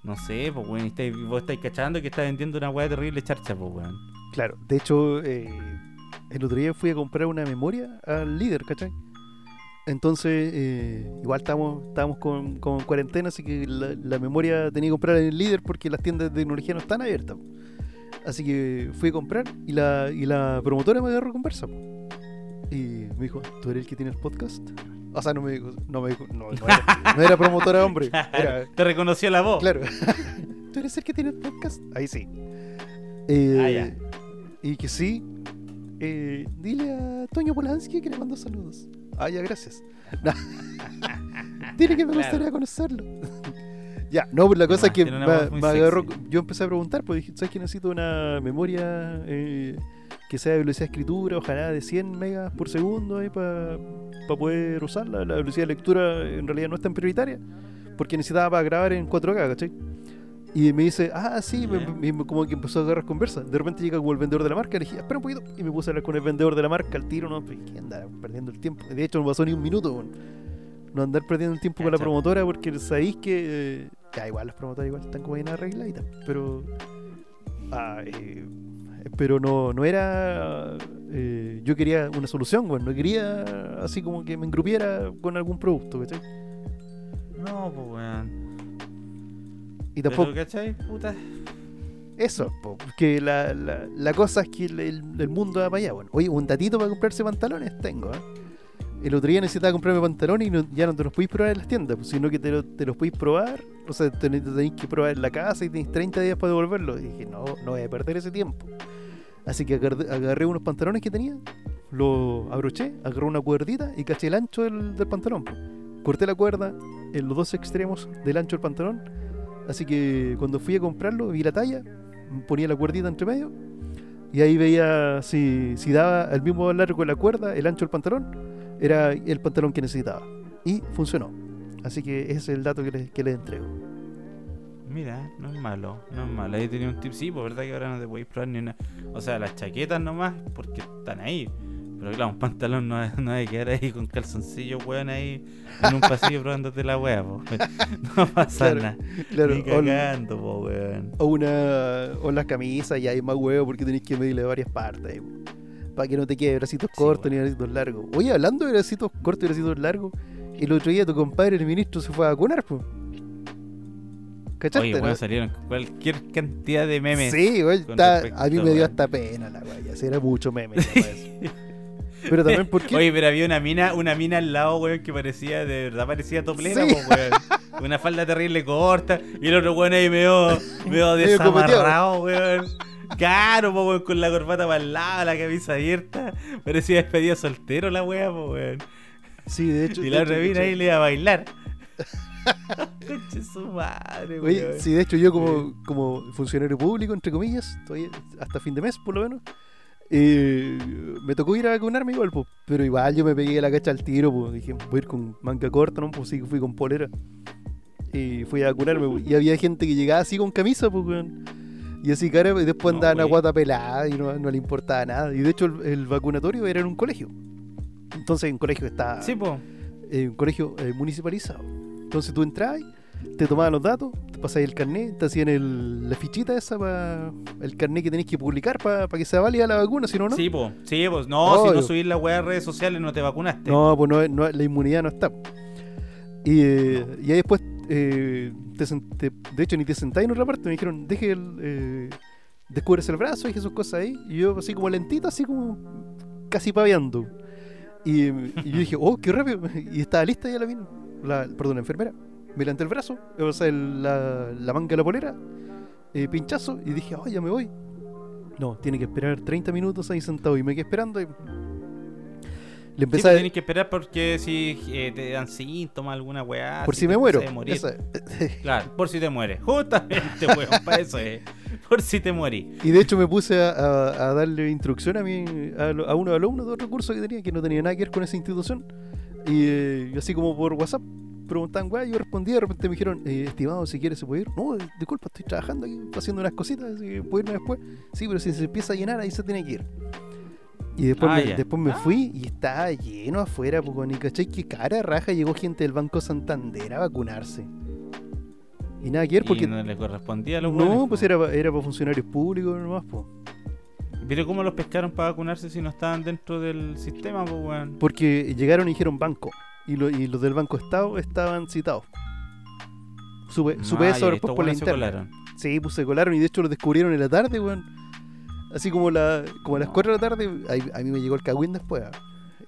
no sé, pues weón, estáis- vos estáis cachando que está vendiendo una weá terrible charcha, pues weón. Claro, de hecho, eh, el otro día fui a comprar una memoria al líder, ¿cachai? Entonces, eh, igual estábamos, estábamos con, con cuarentena, así que la, la memoria tenía que comprar en el líder porque las tiendas de tecnología no están abiertas. Así que fui a comprar y la, y la promotora me agarró conversa. Y me dijo, ¿tú eres el que tiene el podcast? O sea, no me dijo, no me dijo, no, no era, no era promotora hombre, <laughs> era, Te reconoció la voz. Claro. <laughs> ¿Tú eres el que tiene el podcast? Ahí sí. Eh, Ah, ya. Y que sí. eh, dile a Toño Polanski que le mando saludos. Ah, ya, gracias. No. <laughs> dile que me Claro. gustaría conocerlo. ya, no, pues la cosa es que me, me agarró. Yo empecé a preguntar, pues dije, ¿sabes que necesito una memoria eh, que sea de velocidad de escritura, ojalá de 100 megas por segundo ahí para poder usarla? La velocidad de lectura en realidad no es tan prioritaria porque necesitaba para grabar en 4K, ¿cachai? Y me dice, ah, sí, me- me- como que empezó a agarrar conversa. De repente llega como el vendedor de la marca, le dije, espera un poquito. Y me puse a hablar con el vendedor de la marca al tiro, ¿no? ¿Qué anda perdiendo el tiempo? De hecho, no pasó ni un minuto, weón. No andar perdiendo el tiempo con la promotora porque sabéis que. eh, ya, igual las promotoras igual están como bien arregladitas, pero. ah, eh, pero no, no era. eh, yo quería una solución, weón. No quería así como que me engrupiera con algún producto, ¿cachai? No, pues weón. Y tampoco. Pero, ¿cachai? Puta. Eso, po, que la, la, la cosa es que el, el- el mundo va para allá. Bueno, oye, un datito para comprarse pantalones tengo. ¿eh? El otro día necesitaba comprarme pantalones y no- ya no te los podéis probar en las tiendas, pues, sino que te, lo- te los podéis probar. O sea, te, te tenéis que probar en la casa y tenéis 30 días para devolverlo. Y dije, no, no voy a perder ese tiempo. Así que agarré, agarré unos pantalones que tenía, los abroché, agarré una cuerdita y caché el ancho del, pantalón. po. Corté la cuerda en los dos extremos del ancho del pantalón. Así que cuando fui a comprarlo, vi la talla, ponía la cuerdita entre medio y ahí veía si, si daba el mismo largo de la cuerda, el ancho del pantalón, era el pantalón que necesitaba. Y funcionó. Así que ese es el dato que les, que les entrego. Mira, no es malo, no es malo. Ahí tenía un tip, sí, pues verdad que ahora no te podéis probar ni una. O sea, las chaquetas nomás, porque están ahí. Pero claro, un pantalón no hay, <laughs> no hay que quedar ahí con calzoncillos, weón, ahí en un pasillo probándote la wea, po. <laughs> No pasa Claro, nada. Claro, Ni o, cagando, po, weón. o una o las camisas y hay más huevo porque tenéis que medirle varias partes. Para que no te quede bracitos Sí, cortos ni bracitos largos. Oye, hablando de bracitos cortos y bracitos largos, el otro día tu compadre, el ministro, se fue a vacunar, pues. ¿Cachaste? Oye, no? weón, salieron cualquier cantidad de memes. Sí, güey, a mí me dio hasta pena la weá, ya, era mucho meme. <laughs> Pero también porque... Oye, pero había una mina, una mina al lado, weón, que parecía, de verdad parecía toplera, Sí. weón. <laughs> Una falda terrible corta. Y el otro weón ahí medio, medio desamarrado, weón. Claro, po, weón, con la corbata para el lado, la camisa abierta. Parecía despedida soltero la weá, po, weón. Sí, de hecho... Y la hecho- ahí le iba a bailar. <laughs> Conche su madre, Oye, weón. sí, de hecho yo como, como funcionario público, entre comillas, todavía hasta fin de mes por lo menos, eh, me tocó ir a vacunarme igual, pues, pero igual yo me pegué la cacha al tiro, pues, dije, voy a ir con manga corta, ¿no? Pues sí, fui con polera. Y fui a vacunarme, pues, y había gente que llegaba así con camisa, pues, weón. Y así, cara, y después No, andaban a guata pelada y no, no le importaba nada. Y de hecho el, el vacunatorio era en un colegio. Entonces, en un colegio está Sí, po. en un colegio eh, municipalizado. Entonces tú entrabas, te tomaban los datos, te pasabas el carnet, te hacían el- la fichita esa para el carnet que tenés que publicar para que sea válida la vacuna, si no, no. Sí, po. Sí, pues. No, si no subís la weá a redes sociales no te vacunaste. No, pues no, no- la inmunidad no está. Y, eh, y ahí después, eh, de hecho, ni te sentáis en otra parte, me dijeron, deje el. Eh, descubres el brazo y esas cosas ahí. Y yo, así como lentito, así como casi paveando. Y, yo dije, oh, qué rápido. <laughs> Y estaba lista ya la mina, la, perdón, la enfermera. Me levanté el brazo, o sea, el- la, la manga de la polera, eh, pinchazo, y dije, oh, ya me voy. No, tiene que esperar 30 minutos ahí sentado y me quedé esperando. Y le Sí, empecé pues a, que esperar porque si eh, te dan síntomas, alguna weá. por si me muero. morir. Esa- Claro, por si te mueres. Justamente, weón, <laughs> para eso es. Por si te morís. Y de hecho me puse a, a- a darle instrucción a, mi, a, a unos alumnos de otro curso que tenía que no tenía nada que ver con esa institución. Y eh, así como por WhatsApp preguntaban, güey, yo respondía, de repente me dijeron, eh, estimado, si quieres se puede ir. No, disculpa, estoy trabajando aquí, haciendo unas cositas, así que puedo irme después. Sí, pero si se empieza a llenar, ahí se tiene que ir. Y después, Ah, me, después me fui y estaba lleno afuera, pues, cachai, que cara raja llegó gente del Banco Santander a vacunarse. Y nada que ver porque... Y no le correspondía a los No, pues era, era para funcionarios públicos nomás, pues. Pero ¿cómo los pescaron para vacunarse si no estaban dentro del sistema, pues? Porque llegaron y dijeron banco. Y, lo- y los del Banco Estado estaban citados. Supe, supe Ah, eso después por la interna. Sí, pues se colaron y de hecho lo descubrieron en la tarde, weón. Así como, la, como a las No. 4 de la tarde, ahí- a mí me llegó el cagüín después. ah.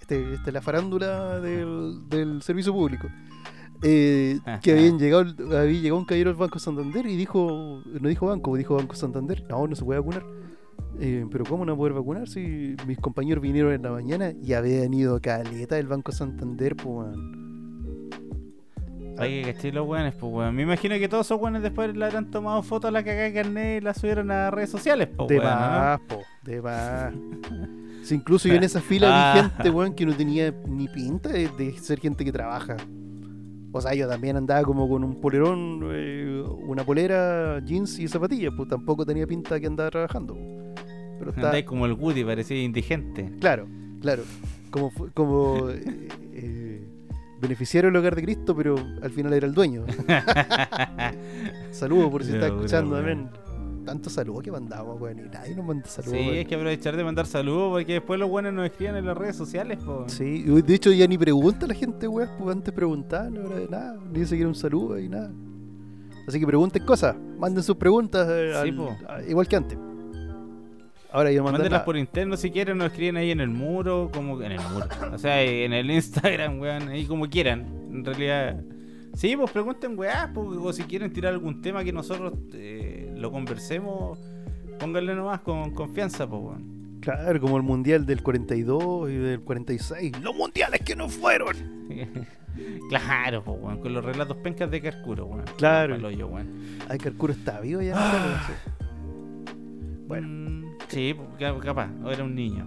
Este, esta es la farándula del, del servicio público. Eh, que habían llegado, había llegado un caballero del Banco Santander y dijo, no dijo banco, dijo Banco Santander, no, no se puede vacunar. Eh, pero ¿cómo no poder vacunar si mis compañeros vinieron en la mañana y habían ido caleta del Banco Santander, pues, weón? Ay, que caché los weones, pues, weón. Me imagino que todos esos weones después le habrán tomado fotos a la cagada de carnet y la subieron a redes sociales, pues, De más, po, de más. Incluso yo en esa fila Ah. vi gente, weón, que no tenía ni pinta de, de ser gente que trabaja. O sea, yo también andaba como con un polerón, eh, una polera, jeans y zapatillas, pues tampoco tenía pinta que andaba trabajando. Pero está, Andáis como el Woody, parecía indigente. claro, claro, como, como <laughs> eh, eh, beneficiario del hogar de Cristo, pero al final era el dueño. <laughs> Saludos por si está Seguro, escuchando weón. también. Tanto saludo que mandamos, weón, y nadie nos manda saludos. Sí, weón. hay que aprovechar de mandar saludos porque después los buenos nos escriben en las redes sociales, pues. Sí, de hecho ya ni pregunta la gente, weón, pues antes preguntaban, ahora de nada, ni siquiera un saludo y nada. Así que pregunten cosas, manden sus preguntas, eh, Sí, al- po. a- igual que antes. Ahora yo Mándenlas la- por interno si quieren, nos escriben ahí en el muro, como en el muro. O sea, en el Instagram, weón, ahí como quieran. En realidad. Sí, pues pregunten, weá, pues, o si quieren tirar algún tema que nosotros eh, lo conversemos, pónganle nomás con confianza, pues, weón. Claro, como el mundial del 42 y del 46. Los mundiales que no fueron. <laughs> claro, pues, weón, con los relatos pencas de Carcuro, weón. Claro. Yo. Ay, Carcuro está vivo ya. Ah. Bueno. Mm, sí, ca- capaz, o era un niño,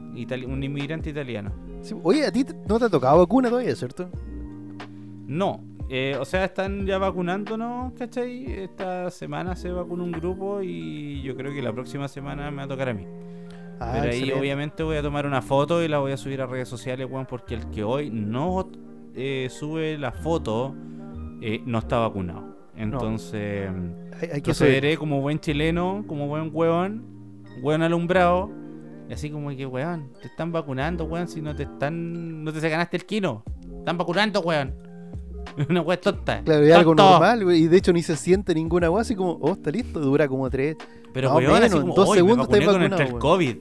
un inmigrante italiano. Sí, oye, a ti no te ha tocado vacuna todavía, ¿cierto? No, eh, o sea, están ya vacunándonos, ¿cachai? Esta semana se vacuna un grupo y yo creo que la próxima semana me va a tocar a mí. Ah, Pero ahí excelente. obviamente voy a tomar una foto y la voy a subir a redes sociales, weón, porque el que hoy no eh, sube la foto eh, no está vacunado. Entonces, Hay, hay que saber. procederé como buen chileno, como buen huevón, huevón alumbrado. Y así como que, weón, te están vacunando, weón, si no te están... No te ganaste el quino. Están vacunando, weón. <laughs> una weá tonta. Claro, es algo normal, y de hecho ni se siente ninguna agua, así como, oh, está listo, dura como tres. Pero Más o weón, así menos, en como, dos "Oy, segundos me vacuné contra el COVID.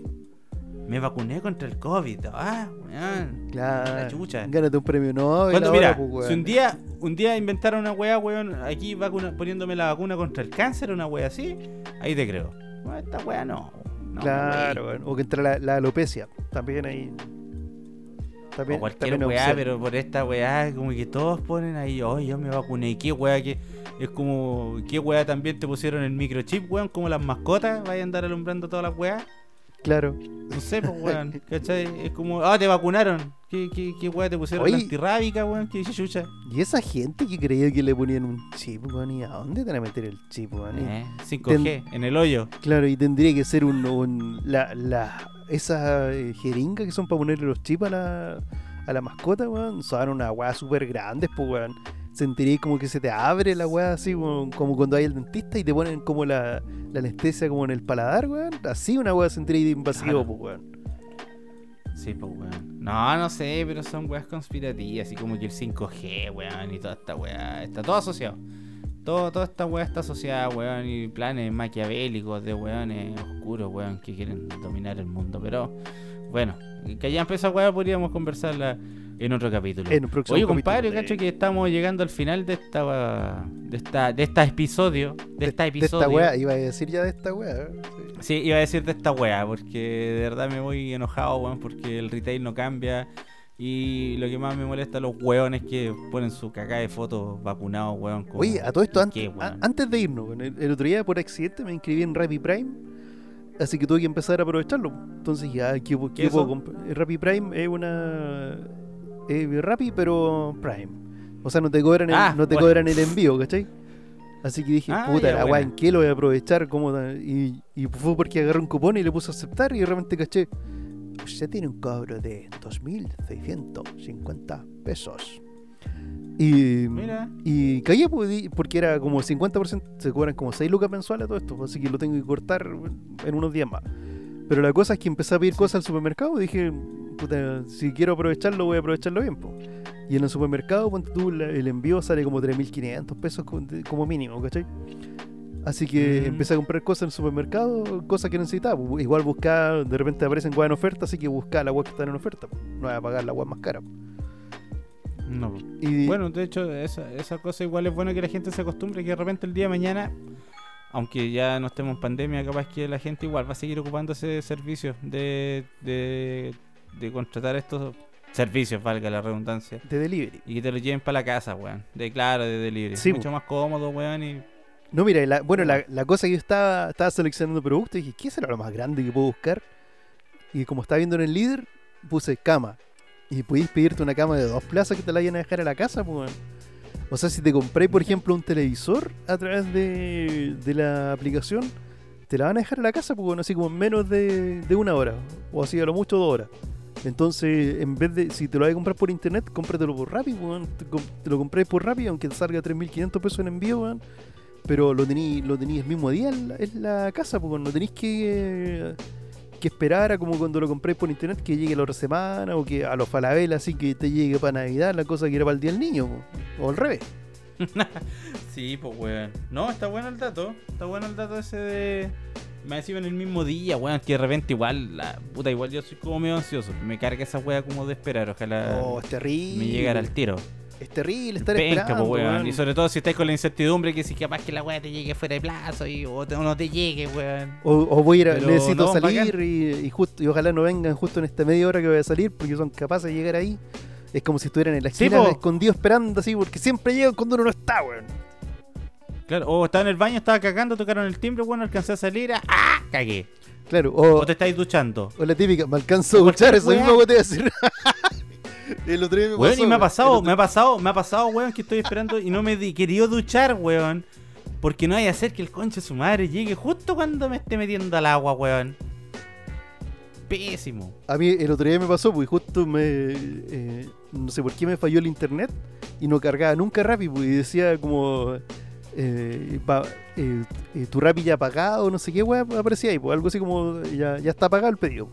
Me vacuné contra el COVID. Ah, weón. La Claro, chucha. gánate un premio Nobel. Cuando, mira, pues, weón. si un día, un día inventaron una weá, weón, aquí vacuna, poniéndome la vacuna contra el cáncer, una weá así, ahí te creo. No, esta weá no. No Claro, wey. o que entra la, la alopecia, también ahí. También, O cualquier también weá, pero por esta weá, como que todos ponen ahí, oh, yo me vacuné. ¿Qué weá que es como, qué weá también te pusieron el microchip, weón, como las mascotas, vayan a andar alumbrando todas las weas? Claro. No sé, pues <laughs> weón, ¿cachai? Es como, ah, te vacunaron. ¿Qué, qué, qué weá te pusieron la Oye. antirrábica, weón? ¿Qué chucha? Y esa gente que creía que le ponían un chip, weón, ¿y a dónde te van a meter el chip, weón? Eh, 5G, en el hoyo. Claro, y tendría que ser un, un- la, la, esa eh, jeringa que son para ponerle los chips a la, a la mascota, weón, son una weá súper grandes, pues, weón. Sentiría como que se te abre la weá así, como cuando hay el dentista y te ponen como la, la anestesia como en el paladar, weón. Así una weá sentiría invasivo, Claro. pues, weón. Sí, pues weón. No, no sé, pero son weas conspirativas, así como que el 5G, weón, y toda esta weá. Está todo asociado. Todo, toda esta weá está asociada, weón, y planes maquiavélicos de weones oscuros, weón, que quieren dominar el mundo. Pero, bueno, que ya empezó weá, podríamos conversarla en otro capítulo. En un próximo Oye, compadre, de- cacho que estamos llegando al final de esta de esta de este episodio, de, esta De episodio. esta weá, iba a decir ya de esta weá. ¿eh? Sí. Sí, iba a decir de esta wea, porque de verdad me voy enojado, weón, porque el retail no cambia. Y lo que más me molesta los weones que ponen su caca de fotos vacunados, weón. como- Oye, a todo esto, antes, antes de irnos, el, el otro día por accidente me inscribí en Rappi Prime, así que tuve que empezar a aprovecharlo. Entonces ya, ¿qué, ¿Qué qué puedo eso? comp- eh, Rappi Prime es una... Es Rappi, pero Prime. O sea, no te cobran el, Ah, no te bueno. cobran el envío, ¿cachai? Así que dije, Ah, puta, ya, la weá. ¿en qué lo voy a aprovechar? ¿Cómo y, y fue porque agarré un cupón y le puse a aceptar y de repente caché. Usted tiene un cobro de 2.650 pesos. Y, Mira. y caí pues, porque era como 50%, se cobran como 6 lucas mensuales todo esto, así que lo tengo que cortar en unos días más. Pero la cosa es que empecé a pedir cosas al supermercado y dije, puta, si quiero aprovecharlo, voy a aprovecharlo bien. po. Y en el supermercado, ponte tú, el envío sale como 3.500 pesos como mínimo, ¿cachai? Así que Mm. empecé a comprar cosas en el supermercado, cosas que necesitaba. Igual buscar, de repente aparecen weas en oferta, así que buscar la web que están en oferta. No voy a pagar la web más cara. No. Y, Bueno, de hecho, esa, esa cosa igual es bueno que la gente se acostumbre que de repente el día de mañana, aunque ya no estemos en pandemia, capaz que la gente igual va a seguir ocupando ese servicio de, de, de contratar estos servicios, valga la redundancia. de delivery. Y que te lo lleven para la casa, weón. De claro, de delivery. Sí, Mucho más cómodo, weón. Y No, mira, la- bueno, la, la cosa que yo estaba, estaba seleccionando productos, dije, ¿qué será lo más grande que puedo buscar? Y como estaba viendo en el líder, puse cama. Y pudiste pedirte una cama de dos plazas que te la vayan a dejar a la casa, pues. weón. O sea, si te compré, por ejemplo, un televisor a través de, de la aplicación, te la van a dejar a la casa, pues, weón, así como en menos de, de una hora. O así a lo mucho dos horas. Entonces, en vez de, si te lo vas a comprar por internet, cómpratelo por Rappi, weón. Te, lo compré por Rappi, aunque salga 3.500 pesos en envío, weón. Pero lo tení, lo tení el mismo día en la, casa, porque no tenéis que, que esperar a como cuando lo compré por internet que llegue la otra semana o que a los Falabella así que te llegue para Navidad, la cosa que era para el día del niño, po. o al revés. <laughs> Sí, pues, weón. No, está bueno el dato. Está bueno el dato ese de. Me decían en el mismo día, weón. Que de repente igual, la puta, igual yo soy como medio ansioso. Me carga esa weá como de esperar. Ojalá Oh, es terrible. me llegara al tiro. Es terrible estar Penca, esperando. pues, weón. weón. Y sobre todo si estáis con la incertidumbre que si capaz que la weá te llegue fuera de plazo y, o, te- o no te llegue, weón. O, o voy a ir Pero necesito no, salir y, y justo y ojalá no vengan justo en esta media hora que voy a salir porque son capaces de llegar ahí. Es como si estuvieran en la Sí, esquina po. escondidos esperando así porque siempre llegan cuando uno no está, weón. Claro, o estaba en el baño, estaba cagando, tocaron el timbre, bueno, alcancé a salir, ah, ¡ah! cagué. Claro, o, O te estáis duchando. o la típica, me alcanzo a escuchar eso mismo que te voy a decir. <laughs> El otro día me Weón, pasó, y me ha pasado, otro- me ha pasado, me ha pasado, weón, que estoy esperando y no me he querido duchar, weón. Porque no hay a hacer que el conche de su madre llegue justo cuando me esté metiendo al agua, weón. Pésimo. A mí el otro día me pasó, pues justo me. eh, no sé por qué me falló el internet y no cargaba nunca rápido, pues, y decía como. Eh, eh, eh, tu Rappi ya pagado, no sé qué, weá, aparecía ahí, pues algo así como ya, ya está pagado el pedido.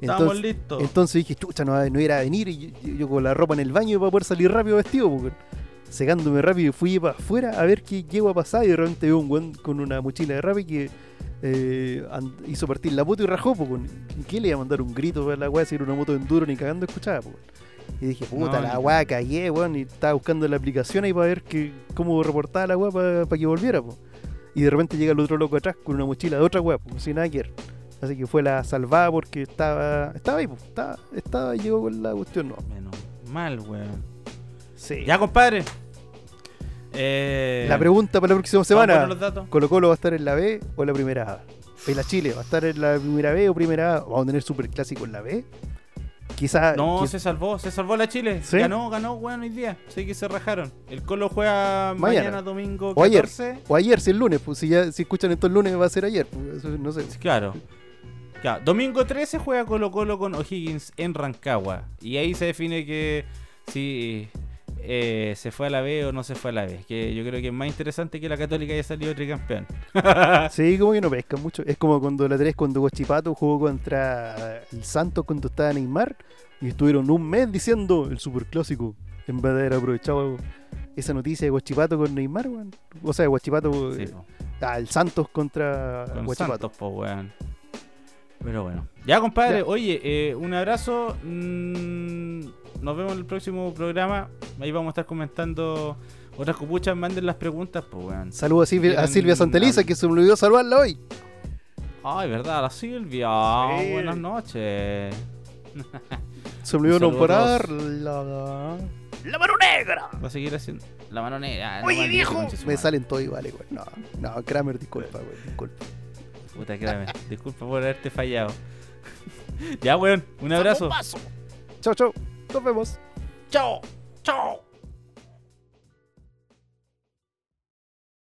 Estamos listos. entonces dije, chucha, no, no era a venir y yo, yo con la ropa en el baño para poder salir rápido vestido, pues, weón. Segándome rápido, fui para afuera a ver qué llego a pasar y de repente veo un weón con una mochila de Rappi que hizo partir la moto y rajó, pues. ¿Y qué le iba a mandar un grito para la weá si era una moto de enduro ni cagando escuchaba, pues. Y dije, puta, No, la weá cagué, weón. Y estaba buscando la aplicación ahí para ver que, cómo reportaba la weá para que volviera, pues. Y de repente llega el otro loco atrás con una mochila de otra weá, sin nada que ver. Así que fue la salvada porque estaba, estaba ahí, pues. Estaba, estaba, llegó con la cuestión, no. Menos mal, weón. Sí. Ya, compadre. Eh, La pregunta para la próxima ¿vamos a poner semana? ¿Colo Colo va a estar en la B o en la primera A? ¿En la Chile va a estar en la primera B o primera A? ¿Vamos a tener super clásico en la B? Quizás. No, se salvó, se salvó la Chile. ¿Sí? Ganó, ganó, weón, hoy día. Sí que se rajaron. El Colo juega mañana, Mañana. domingo O ayer. 14. O ayer, si el lunes, pues si ya si escuchan esto el lunes va a ser ayer. Pues, no sé. Claro. Ya, Domingo 13 juega Colo Colo con O'Higgins en Rancagua. Y ahí se define que si eh, se fue a la B o no se fue a la B. Que yo creo que es más interesante que la Católica haya salido tricampeón. <laughs> Sí, como que no pescan mucho. Es como cuando la 3, cuando Guachipato jugó contra el Santos cuando estaba Neymar y estuvieron un mes diciendo el superclásico en vez de haber aprovechado esa noticia de Guachipato con Neymar, weón. O sea, Guachipato, Sí, eh, ah, el Santos contra con Guachipato. Santos, po, weón. Pero bueno. Ya, compadre. Ya. Oye, eh, un abrazo. Mm, nos vemos en el próximo programa. Ahí vamos a estar comentando otras copuchas. Manden las preguntas, pues, weón. Saludos a Silvia, a Silvia Santeliza, que se me olvidó saludarla hoy. Ay, verdad, la Silvia. Ah, Sí. Buenas noches. <laughs> Se me olvidó nombrarla. ¡La mano negra! Va a seguir haciendo la mano negra. Oye, viejo. Me salen todo iguales, güey. No, no, Kramer, disculpa, güey. Disculpa. Puta, créame. Disculpa por haberte fallado. <laughs> ya, weón. Un abrazo. ¡Paso! Chao, chao. Nos vemos. ¡Chao! ¡Chao!